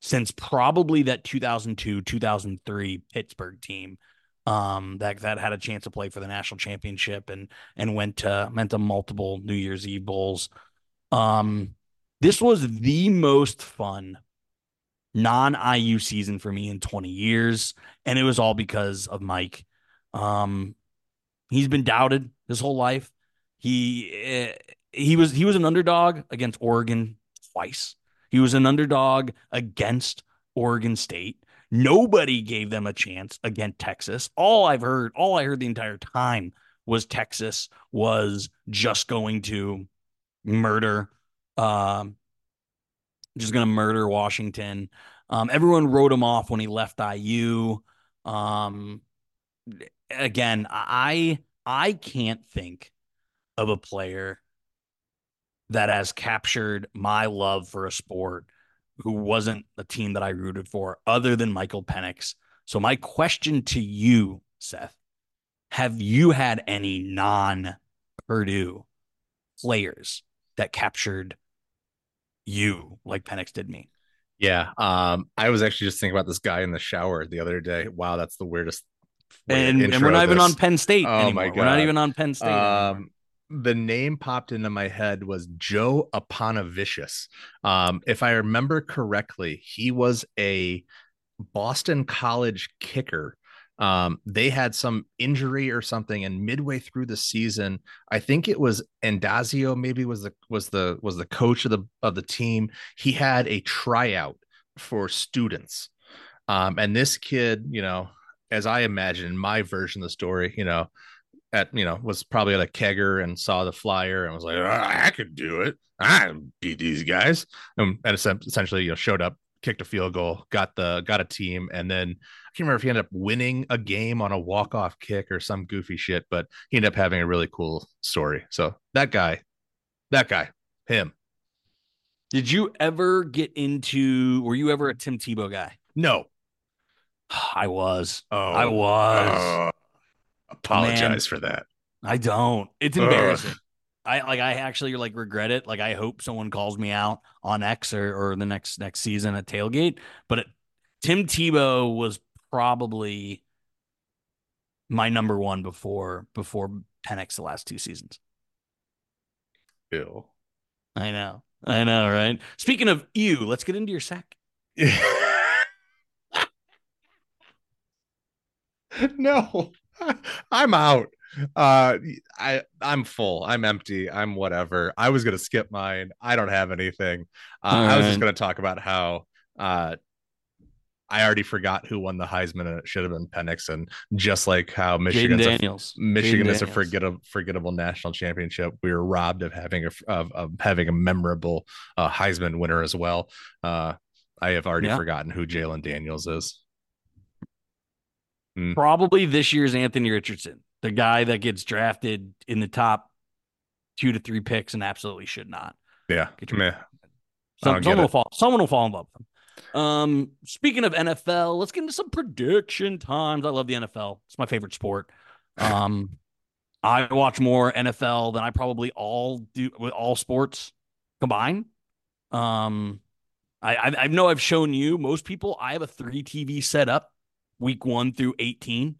since probably that 2002 2003 Pittsburgh team um, that that had a chance to play for the national championship and and went to went to multiple New Year's Eve bowls. Um, this was the most fun non IU season for me in 20 years, and it was all because of Mike. Um, he's been doubted his whole life. He eh, he was he was an underdog against Oregon twice. He was an underdog against Oregon State. Nobody gave them a chance against Texas. All I've heard, all I heard the entire time was Texas was just going to murder, um, just going to murder Washington. Um, everyone wrote him off when he left IU. Um, again, I I can't think of a player that has captured my love for a sport who wasn't a team that I rooted for other than Michael Penix. So my question to you, Seth, have you had any non Purdue players that captured you like Penix did me? Yeah. Um, I was actually just thinking about this guy in the shower the other day. Wow, that's the weirdest. And, and we're not even on Penn State Oh, my anymore. We're not even on Penn State. anymore. Um, the name popped into my head was Joe Aponavicius. Um, if I remember correctly, he was a Boston College kicker. Um, they had some injury or something, and midway through the season, I think it was Addazio, maybe was the was the was the coach of the of the team. He had a tryout for students. Um, and this kid, you know, as I imagine my version of the story, you know, at you know was probably at a kegger and saw the flyer and was like, oh, I could do it. I beat these guys, um, and, and essentially you know showed up, kicked a field goal, got the got a team, and then I can't remember if he ended up winning a game on a walk off kick or some goofy shit, but he ended up having a really cool story. So that guy, that guy, him. Did you ever get into? Were you ever a Tim Tebow guy? No, I was. Oh, I was. Oh. Apologize Man. for that. I don't. It's embarrassing. I like. I actually like regret it. Like I hope someone calls me out on X or, or the next next season at tailgate. But it, Tim Tebow was probably my number one before before Penix the last two seasons. Ew. I know. I know, right? Speaking of you, let's get into your sack. no, I'm out. Uh, I I'm full. I'm empty. I'm whatever. I was gonna skip mine. I don't have anything. Uh, I was just gonna talk about how uh, I already forgot who won the Heisman, and it should have been Penix, and just like how Michigan's a. Michigan Jayden is a Daniels. forgettable forgettable national championship. We were robbed of having a of, of having a memorable uh, Heisman winner as well. Uh, I have already Yeah. forgotten who Jalen Daniels is. Probably this year's Anthony Richardson, the guy that gets drafted in the top two to three picks and absolutely should not. Yeah, Get your-. Some, someone will fall. Someone will fall in love with him. Um, speaking of NFL, let's get into some prediction times. I love the NFL. It's my favorite sport. Um, I watch more NFL than I probably all do with all sports combined. Um, I, I I know I've shown you most people. I have a three TV setup, week one through eighteen.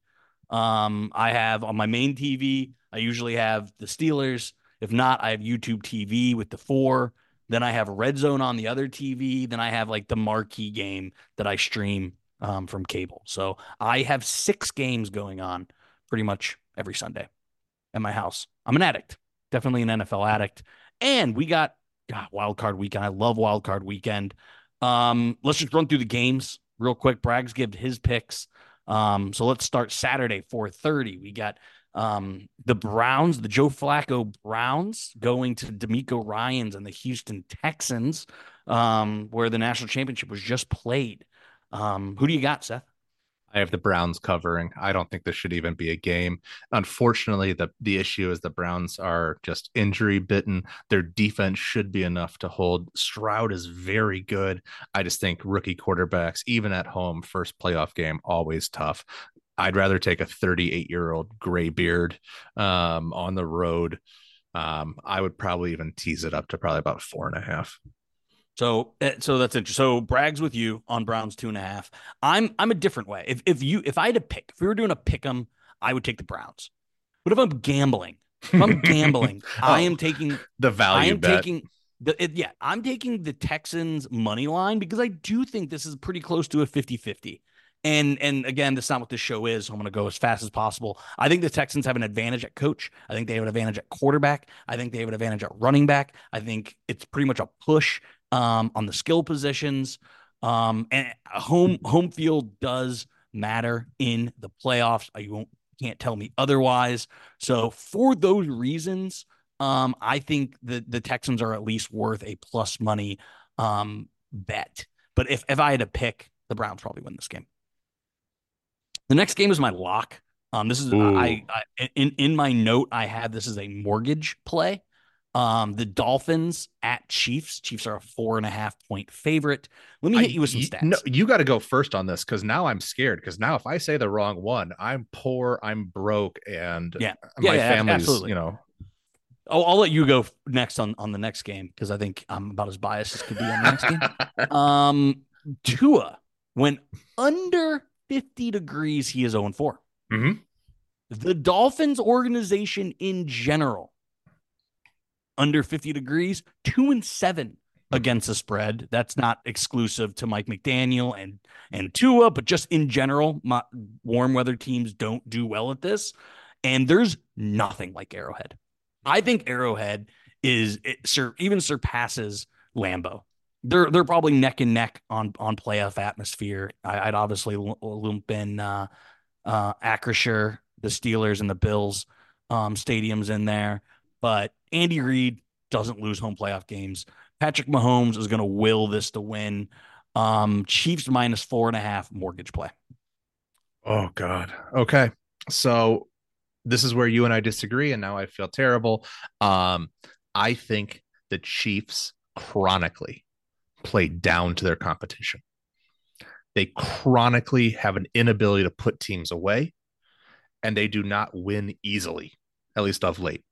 Um, I have on my main TV. I usually have the Steelers. If not, I have YouTube TV with the four. Then I have Red Zone on the other TV. Then I have like the marquee game that I stream um, from cable. So I have six games going on pretty much every Sunday at my house. I'm an addict, definitely an NFL addict. And we got God, wild card weekend. I love wild card weekend. Um, let's just run through the games real quick. Braggs give his picks. Um, so let's start Saturday, 4:30. We got um the Browns, the Joe Flacco Browns going to DeMeco Ryans and the Houston Texans, um, where the national championship was just played. Um, who do you got, Seth? I have the Browns covering. I don't think this should even be a game. Unfortunately, the the issue is the Browns are just injury bitten. Their defense should be enough to hold. Stroud is very good. I just think rookie quarterbacks, even at home, first playoff game, always tough. I'd rather take a 38 year old gray beard um, on the road. Um, I would probably even tease it up to probably about four and a half. So, eh, so that's interesting. So, Bragg's with you on Browns two and a half. I'm I'm a different way. If if you if I had to pick, if we were doing a pick 'em, I would take the Browns. But if I'm gambling, if I'm gambling, I Oh, am taking the value. I am bet. taking the it, yeah, I'm taking the Texans money line because I do think this is pretty close to a 50-50. And and again, that's not what this show is. So I'm going to go as fast as possible. I think the Texans have an advantage at coach. I think they have an advantage at quarterback. I think they have an advantage at running back. I think it's pretty much a push um, on the skill positions. Um, and home home field does matter in the playoffs. You won't can't tell me otherwise. So for those reasons, um, I think the the Texans are at least worth a plus money um, bet. But if if I had to pick, the Browns probably win this game. The next game is my lock. Um, this is Ooh. I, I in in my note I have this is a mortgage play. Um, the Dolphins at Chiefs. Chiefs are a four and a half point favorite. Let me hit I- you with some stats. No, you got to go first on this because now I'm scared. Because now if I say the wrong one, I'm poor, I'm broke, and Yeah. my Yeah, yeah, family's absolutely. you know Oh, I'll let you go next on on the next game because I think I'm about as biased as could be on the next game. Um, Tua went under 50 degrees. He is 0 4. Mhm. The Dolphins organization in general, under 50 degrees, two and seven against the spread. That's not exclusive to Mike McDaniel and and Tua, but just in general, my, warm weather teams don't do well at this. And there's nothing like Arrowhead. I think Arrowhead is it sur- even surpasses Lambeau. They're they're probably neck and neck on on playoff atmosphere. I, I'd obviously l- lump in uh, uh, Acrisure, the Steelers, and the Bills um, stadiums in there. But Andy Reid doesn't lose home playoff games. Patrick Mahomes is going to will this to win. Um, Chiefs minus four and a half mortgage play. Oh God. Okay. So this is where you and I disagree, and now I feel terrible. Um, I think the Chiefs chronically play down to their competition. They chronically have an inability to put teams away, and they do not win easily, at least of late.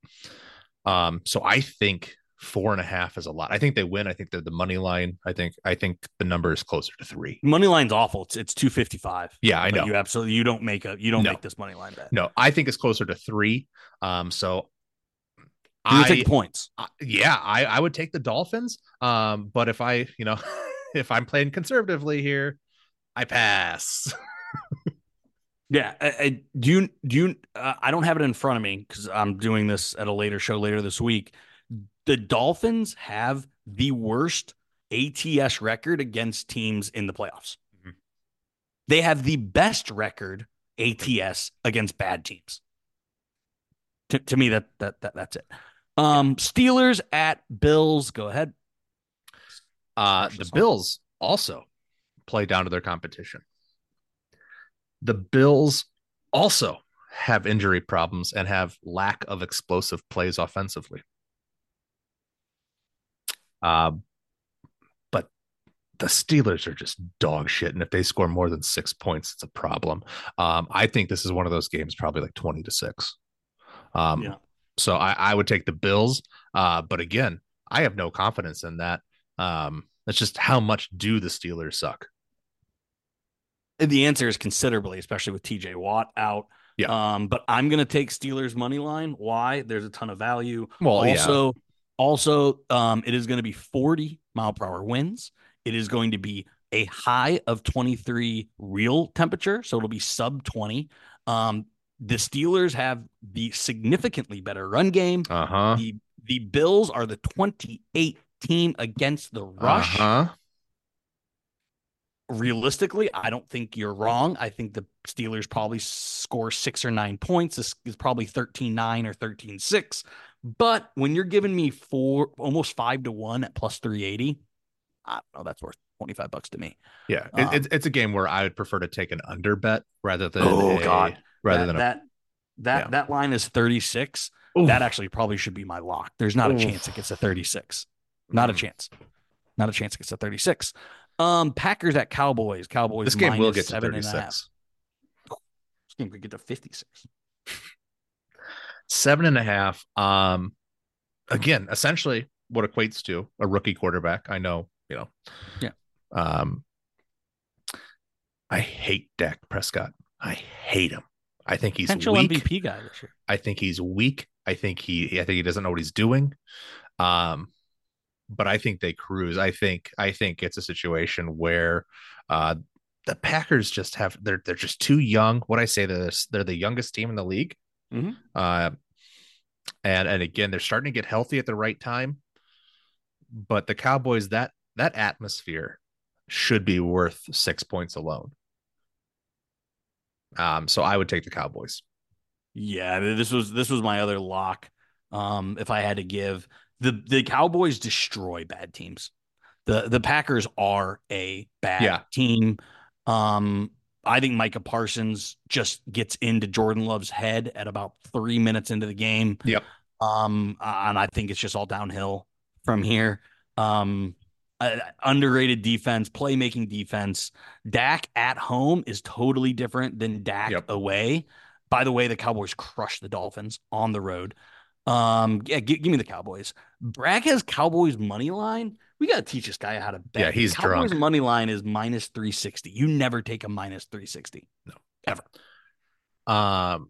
Um, so I think four and a half is a lot. I think they win. I think they're the money line. I think I think the number is closer to three. Money line's awful. It's it's two fifty five. Yeah, I know. You absolutely you don't make a you don't No. make this money line bet. No, I think it's closer to three. Um, so You I, take points. I- yeah, I, I would take the Dolphins. Um, but if I, you know, if I'm playing conservatively here, I pass. Yeah. I, I, do you do you? Uh, I don't have it in front of me because I'm doing this at a later show later this week. The Dolphins have the worst ATS record against teams in the playoffs. Mhm. They have the best record ATS against bad teams. To, to me, that, that that that's it. Um, Steelers at Bills. Go ahead. Uh, the. Bills also play down to their competition. The Bills also have injury problems and have lack of explosive plays offensively. Um, but the Steelers are just dog shit, and if they score more than six points, it's a problem. Um, I think this is one of those games, probably like twenty to six. Um, Yeah. So I, I would take the Bills, uh, but again, I have no confidence in that. Um, it's just how much do the Steelers suck? The answer is considerably, especially with TJ Watt out. Yeah. Um, but I'm gonna take Steelers money line. Why? There's a ton of value. Well, yeah. also, also, um, it is going to be 40 mile per hour winds. It is going to be a high of 23 real temperature, so it'll be sub 20. Um, the Steelers have the significantly better run game. Uh huh. The the Bills are the 28 team against the rush. Uh huh. Realistically, I don't think you're wrong. I think the Steelers probably score six or nine points. This is probably 13 9 or 13 6. But when you're giving me four, almost five to one at plus 380, I don't know. That's worth 25 bucks to me. Yeah, Um, it's it's a game where I would prefer to take an under bet rather than Oh, a- God. rather that, than a that, that, yeah. that line is 36. Oof. That actually probably should be my lock. There's not a chance it gets a 36. Not a chance. Not a chance it gets a 36. Um, Packers at Cowboys. Cowboys. This game will get to thirty and a half. six. This game could get to 56. Seven and a half. Um, again, essentially what equates to a rookie quarterback. I know, you know. Yeah. Um, I hate Dak Prescott. I hate him. I think he's Potential weak. MVP guy this year. I think he's weak. I think he I think he doesn't know what he's doing. Um but I think they cruise. I think I think it's a situation where uh the Packers just have they're they're just too young. What I say they're they're the youngest team in the league. Mhm. Uh and and again they're starting to get healthy at the right time. But the Cowboys that that atmosphere should be worth 6 points alone. Um so I would take the Cowboys. Yeah, th- this was this was my other lock. Um, if I had to give the the Cowboys destroy bad teams. The the Packers are a bad Yeah. team. Um, I think Micah Parsons just gets into Jordan Love's head at about three minutes into the game. Yep. Um, and I think it's just all downhill from here. Um, uh, underrated defense, playmaking defense. Dak at home is totally different than Dak Yep. away. By the way, the Cowboys crushed the Dolphins on the road. Um, yeah, gi- give me the Cowboys. Bragg has Cowboys money line. We got to teach this guy how to bet. Yeah, he's Cowboys drunk. money line is minus 360. You never take a minus 360. No, ever. Um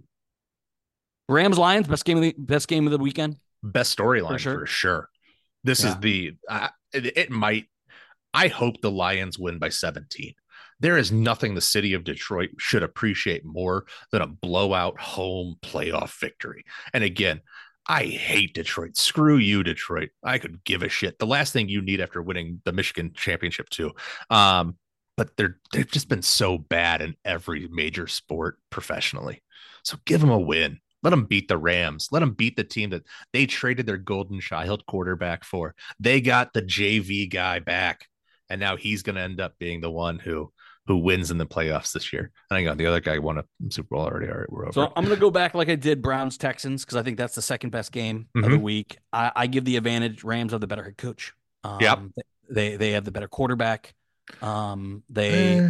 Rams Lions best game of the best game of the weekend. best storyline for sure. sure. This is the uh, it, it might. I hope the Lions win by 17. There is nothing the city of Detroit should appreciate more than a blowout home playoff victory. And again, I hate Detroit. Screw you, Detroit. I could give a shit. The last thing you need after winning the Michigan championship too. Um, but they're they've just been so bad in every major sport professionally. So give them a win. Let them beat the Rams. Let them beat the team that they traded their golden child quarterback for. They got the JV guy back, and now he's going to end up being the one who who wins in the playoffs this year. And I got the other guy won a Super Bowl already. All right, we're over. So I'm going to go back like I did Browns Texans because I think that's the second best game mm-hmm. of the week. I, I, give the advantage. Rams are the better head coach. Um, yep. They they have the better quarterback. Um, they. Uh...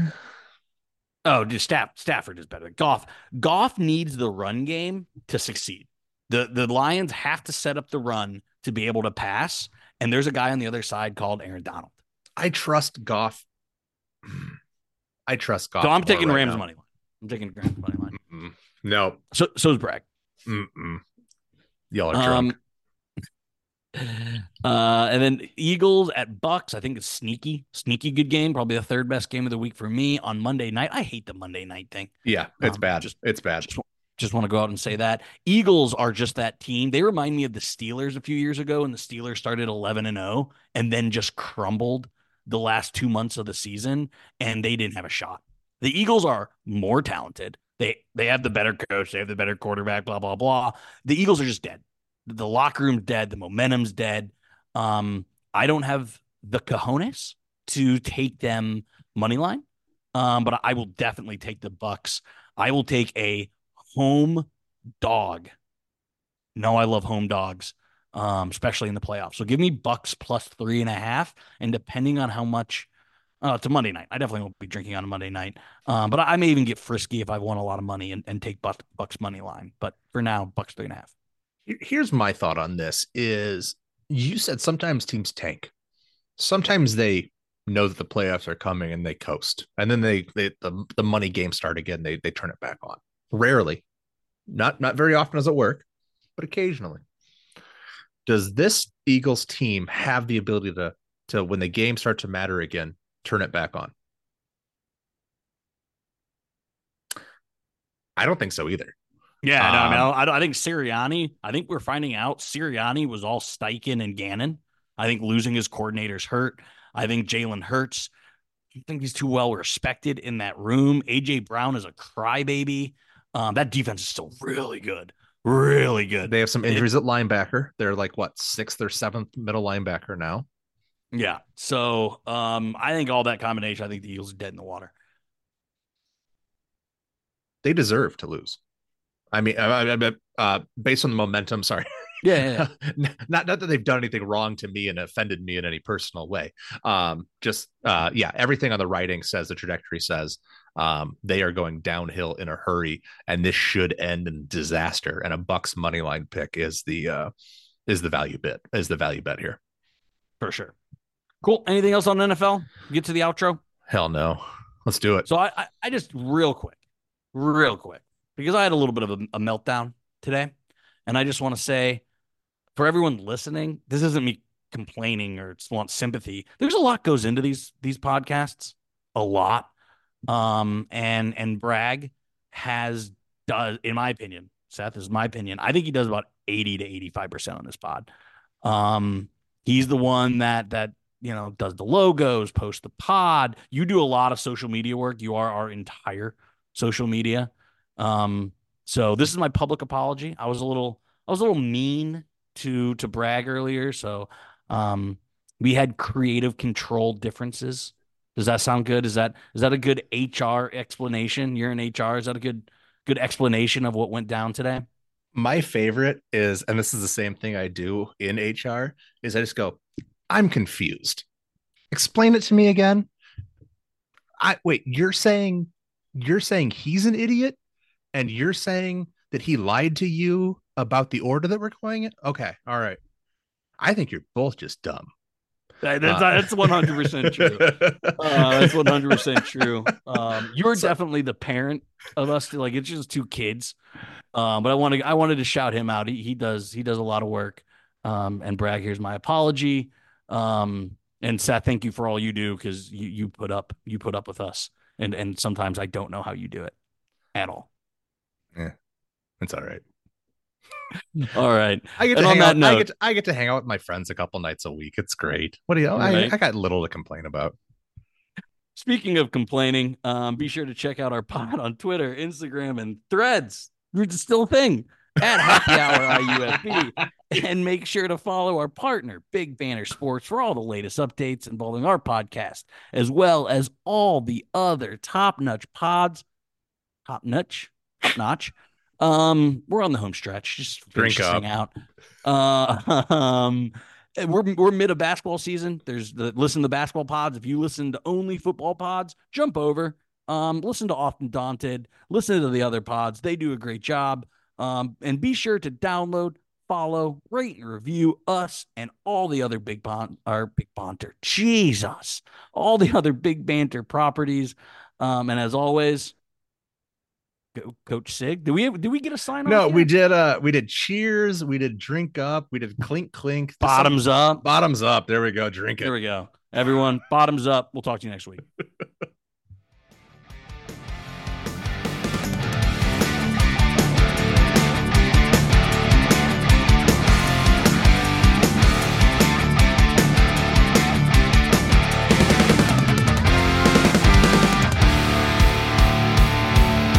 Oh, just Staff, Stafford is better. Goff, Goff needs the run game to succeed. The the Lions have to set up the run to be able to pass, and there's a guy on the other side called Aaron Donald. I trust Goff. I trust Goff. So I'm taking right Rams now. money line. I'm taking Rams money line. Mm-mm. No. So so's Bragg. Mm-mm. Y'all are drunk. Um, uh, and then Eagles at Bucks. I think it's sneaky, sneaky good game. Probably the third best game of the week for me on Monday night. I hate the Monday night thing. Yeah, it's um, bad. Just it's bad. Just, just want to go out and say that Eagles are just that team. They remind me of the Steelers a few years ago, and the Steelers started 11 and 0 and then just crumbled the last two months of the season, and they didn't have a shot. The Eagles are more talented. They they have the better coach. They have the better quarterback. Blah blah blah. The Eagles are just dead the locker room's dead, the momentum's dead. Um, I don't have the cojones to take them money line, um, but I will definitely take the Bucks. I will take a home dog. No, I love home dogs, um, especially in the playoffs. So give me Bucks plus three and a half, and depending on how much. Uh, it's a Monday night. I definitely won't be drinking on a Monday night. Um, but I may even get frisky if I won a lot of money and, and take Bucks, Bucks money line. But for now, Bucks three and a half here's my thought on this is you said sometimes teams tank sometimes they know that the playoffs are coming and they coast and then they, they the, the money game start again they they turn it back on rarely not not very often does it work but occasionally does this eagles team have the ability to to when the game starts to matter again turn it back on i don't think so either yeah, no, I, mean, um, I, I, think Sirianni. I think we're finding out Sirianni was all Steichen and Gannon. I think losing his coordinators hurt. I think Jalen Hurts. I think he's too well respected in that room. AJ Brown is a crybaby. Um, that defense is still really good, really good. They have some injuries it, at linebacker. They're like what sixth or seventh middle linebacker now. Yeah. So um, I think all that combination. I think the Eagles are dead in the water. They deserve to lose. I mean, uh, uh, based on the momentum, sorry. Yeah, yeah. not not that they've done anything wrong to me and offended me in any personal way. Um, just uh, yeah, everything on the writing says the trajectory says um, they are going downhill in a hurry, and this should end in disaster. And a Bucks money line pick is the uh, is the value bit is the value bet here for sure. Cool. Anything else on NFL? Get to the outro. Hell no. Let's do it. So I, I, I just real quick, real quick because I had a little bit of a, a meltdown today. And I just want to say for everyone listening, this isn't me complaining or want sympathy. There's a lot goes into these these podcasts, a lot. Um, and and Bragg has does, in my opinion, Seth is my opinion. I think he does about 80 to 85 percent on this pod. Um, he's the one that that you know does the logos, post the pod. You do a lot of social media work. You are our entire social media. Um, so this is my public apology. I was a little I was a little mean to to Bragg earlier. So um, we had creative control differences. Does that sound good? Is that is that a good HR explanation? You're in HR. Is that a good good explanation of what went down today? My favorite is, and this is the same thing I do in HR, is I just go, I'm confused. Explain it to me again. I wait, you're saying you're saying he's an idiot and you're saying that he lied to you about the order that we're going in? Okay, all right. I think you're both just dumb. That, that's, uh, that's 100% true. Uh, that's 100% true. Um, you're so, definitely the parent of us. Like it's just two kids. Um, but I want to, I wanted to shout him out. He, he does, he does a lot of work. Um, and Bragg, here's my apology. Um, and Seth, thank you for all you do because you, you put up, you put up with us. And, and sometimes I don't know how you do it at all. Yeah, it's all right. All right. I get to hang out. Note, I get to, I get to hang out with my friends a couple nights a week. It's great. What do you? Right. I, I got little to complain about. Speaking of complaining, um, be sure to check out our pod on Twitter, Instagram, and Threads. It's still a thing at Happy Hour IUFB. And make sure to follow our partner, Big Banter Sports, for all the latest updates involving our podcast, as well as all the other top notch pods. Top notch, notch. Um, we're on the home stretch. Just Drink up. out. Uh, um, we're we're mid of basketball season. There's the listen to the basketball pods. If you listen to only football pods, jump over. Um, listen to Often Daunted. Listen to the other pods. They do a great job. Um, and be sure to download, follow, rate, and review us and all the other big bon our big banter. Jesus, all the other big banter properties. Um, and as always, Coach Cig. Do we do we get a sign? No, we did uh we did cheers, we did drink up, we did clink clink. Bottoms up. bottoms up. There we go. Drink it. There we go. Everyone, bottoms up. We'll talk to you next week.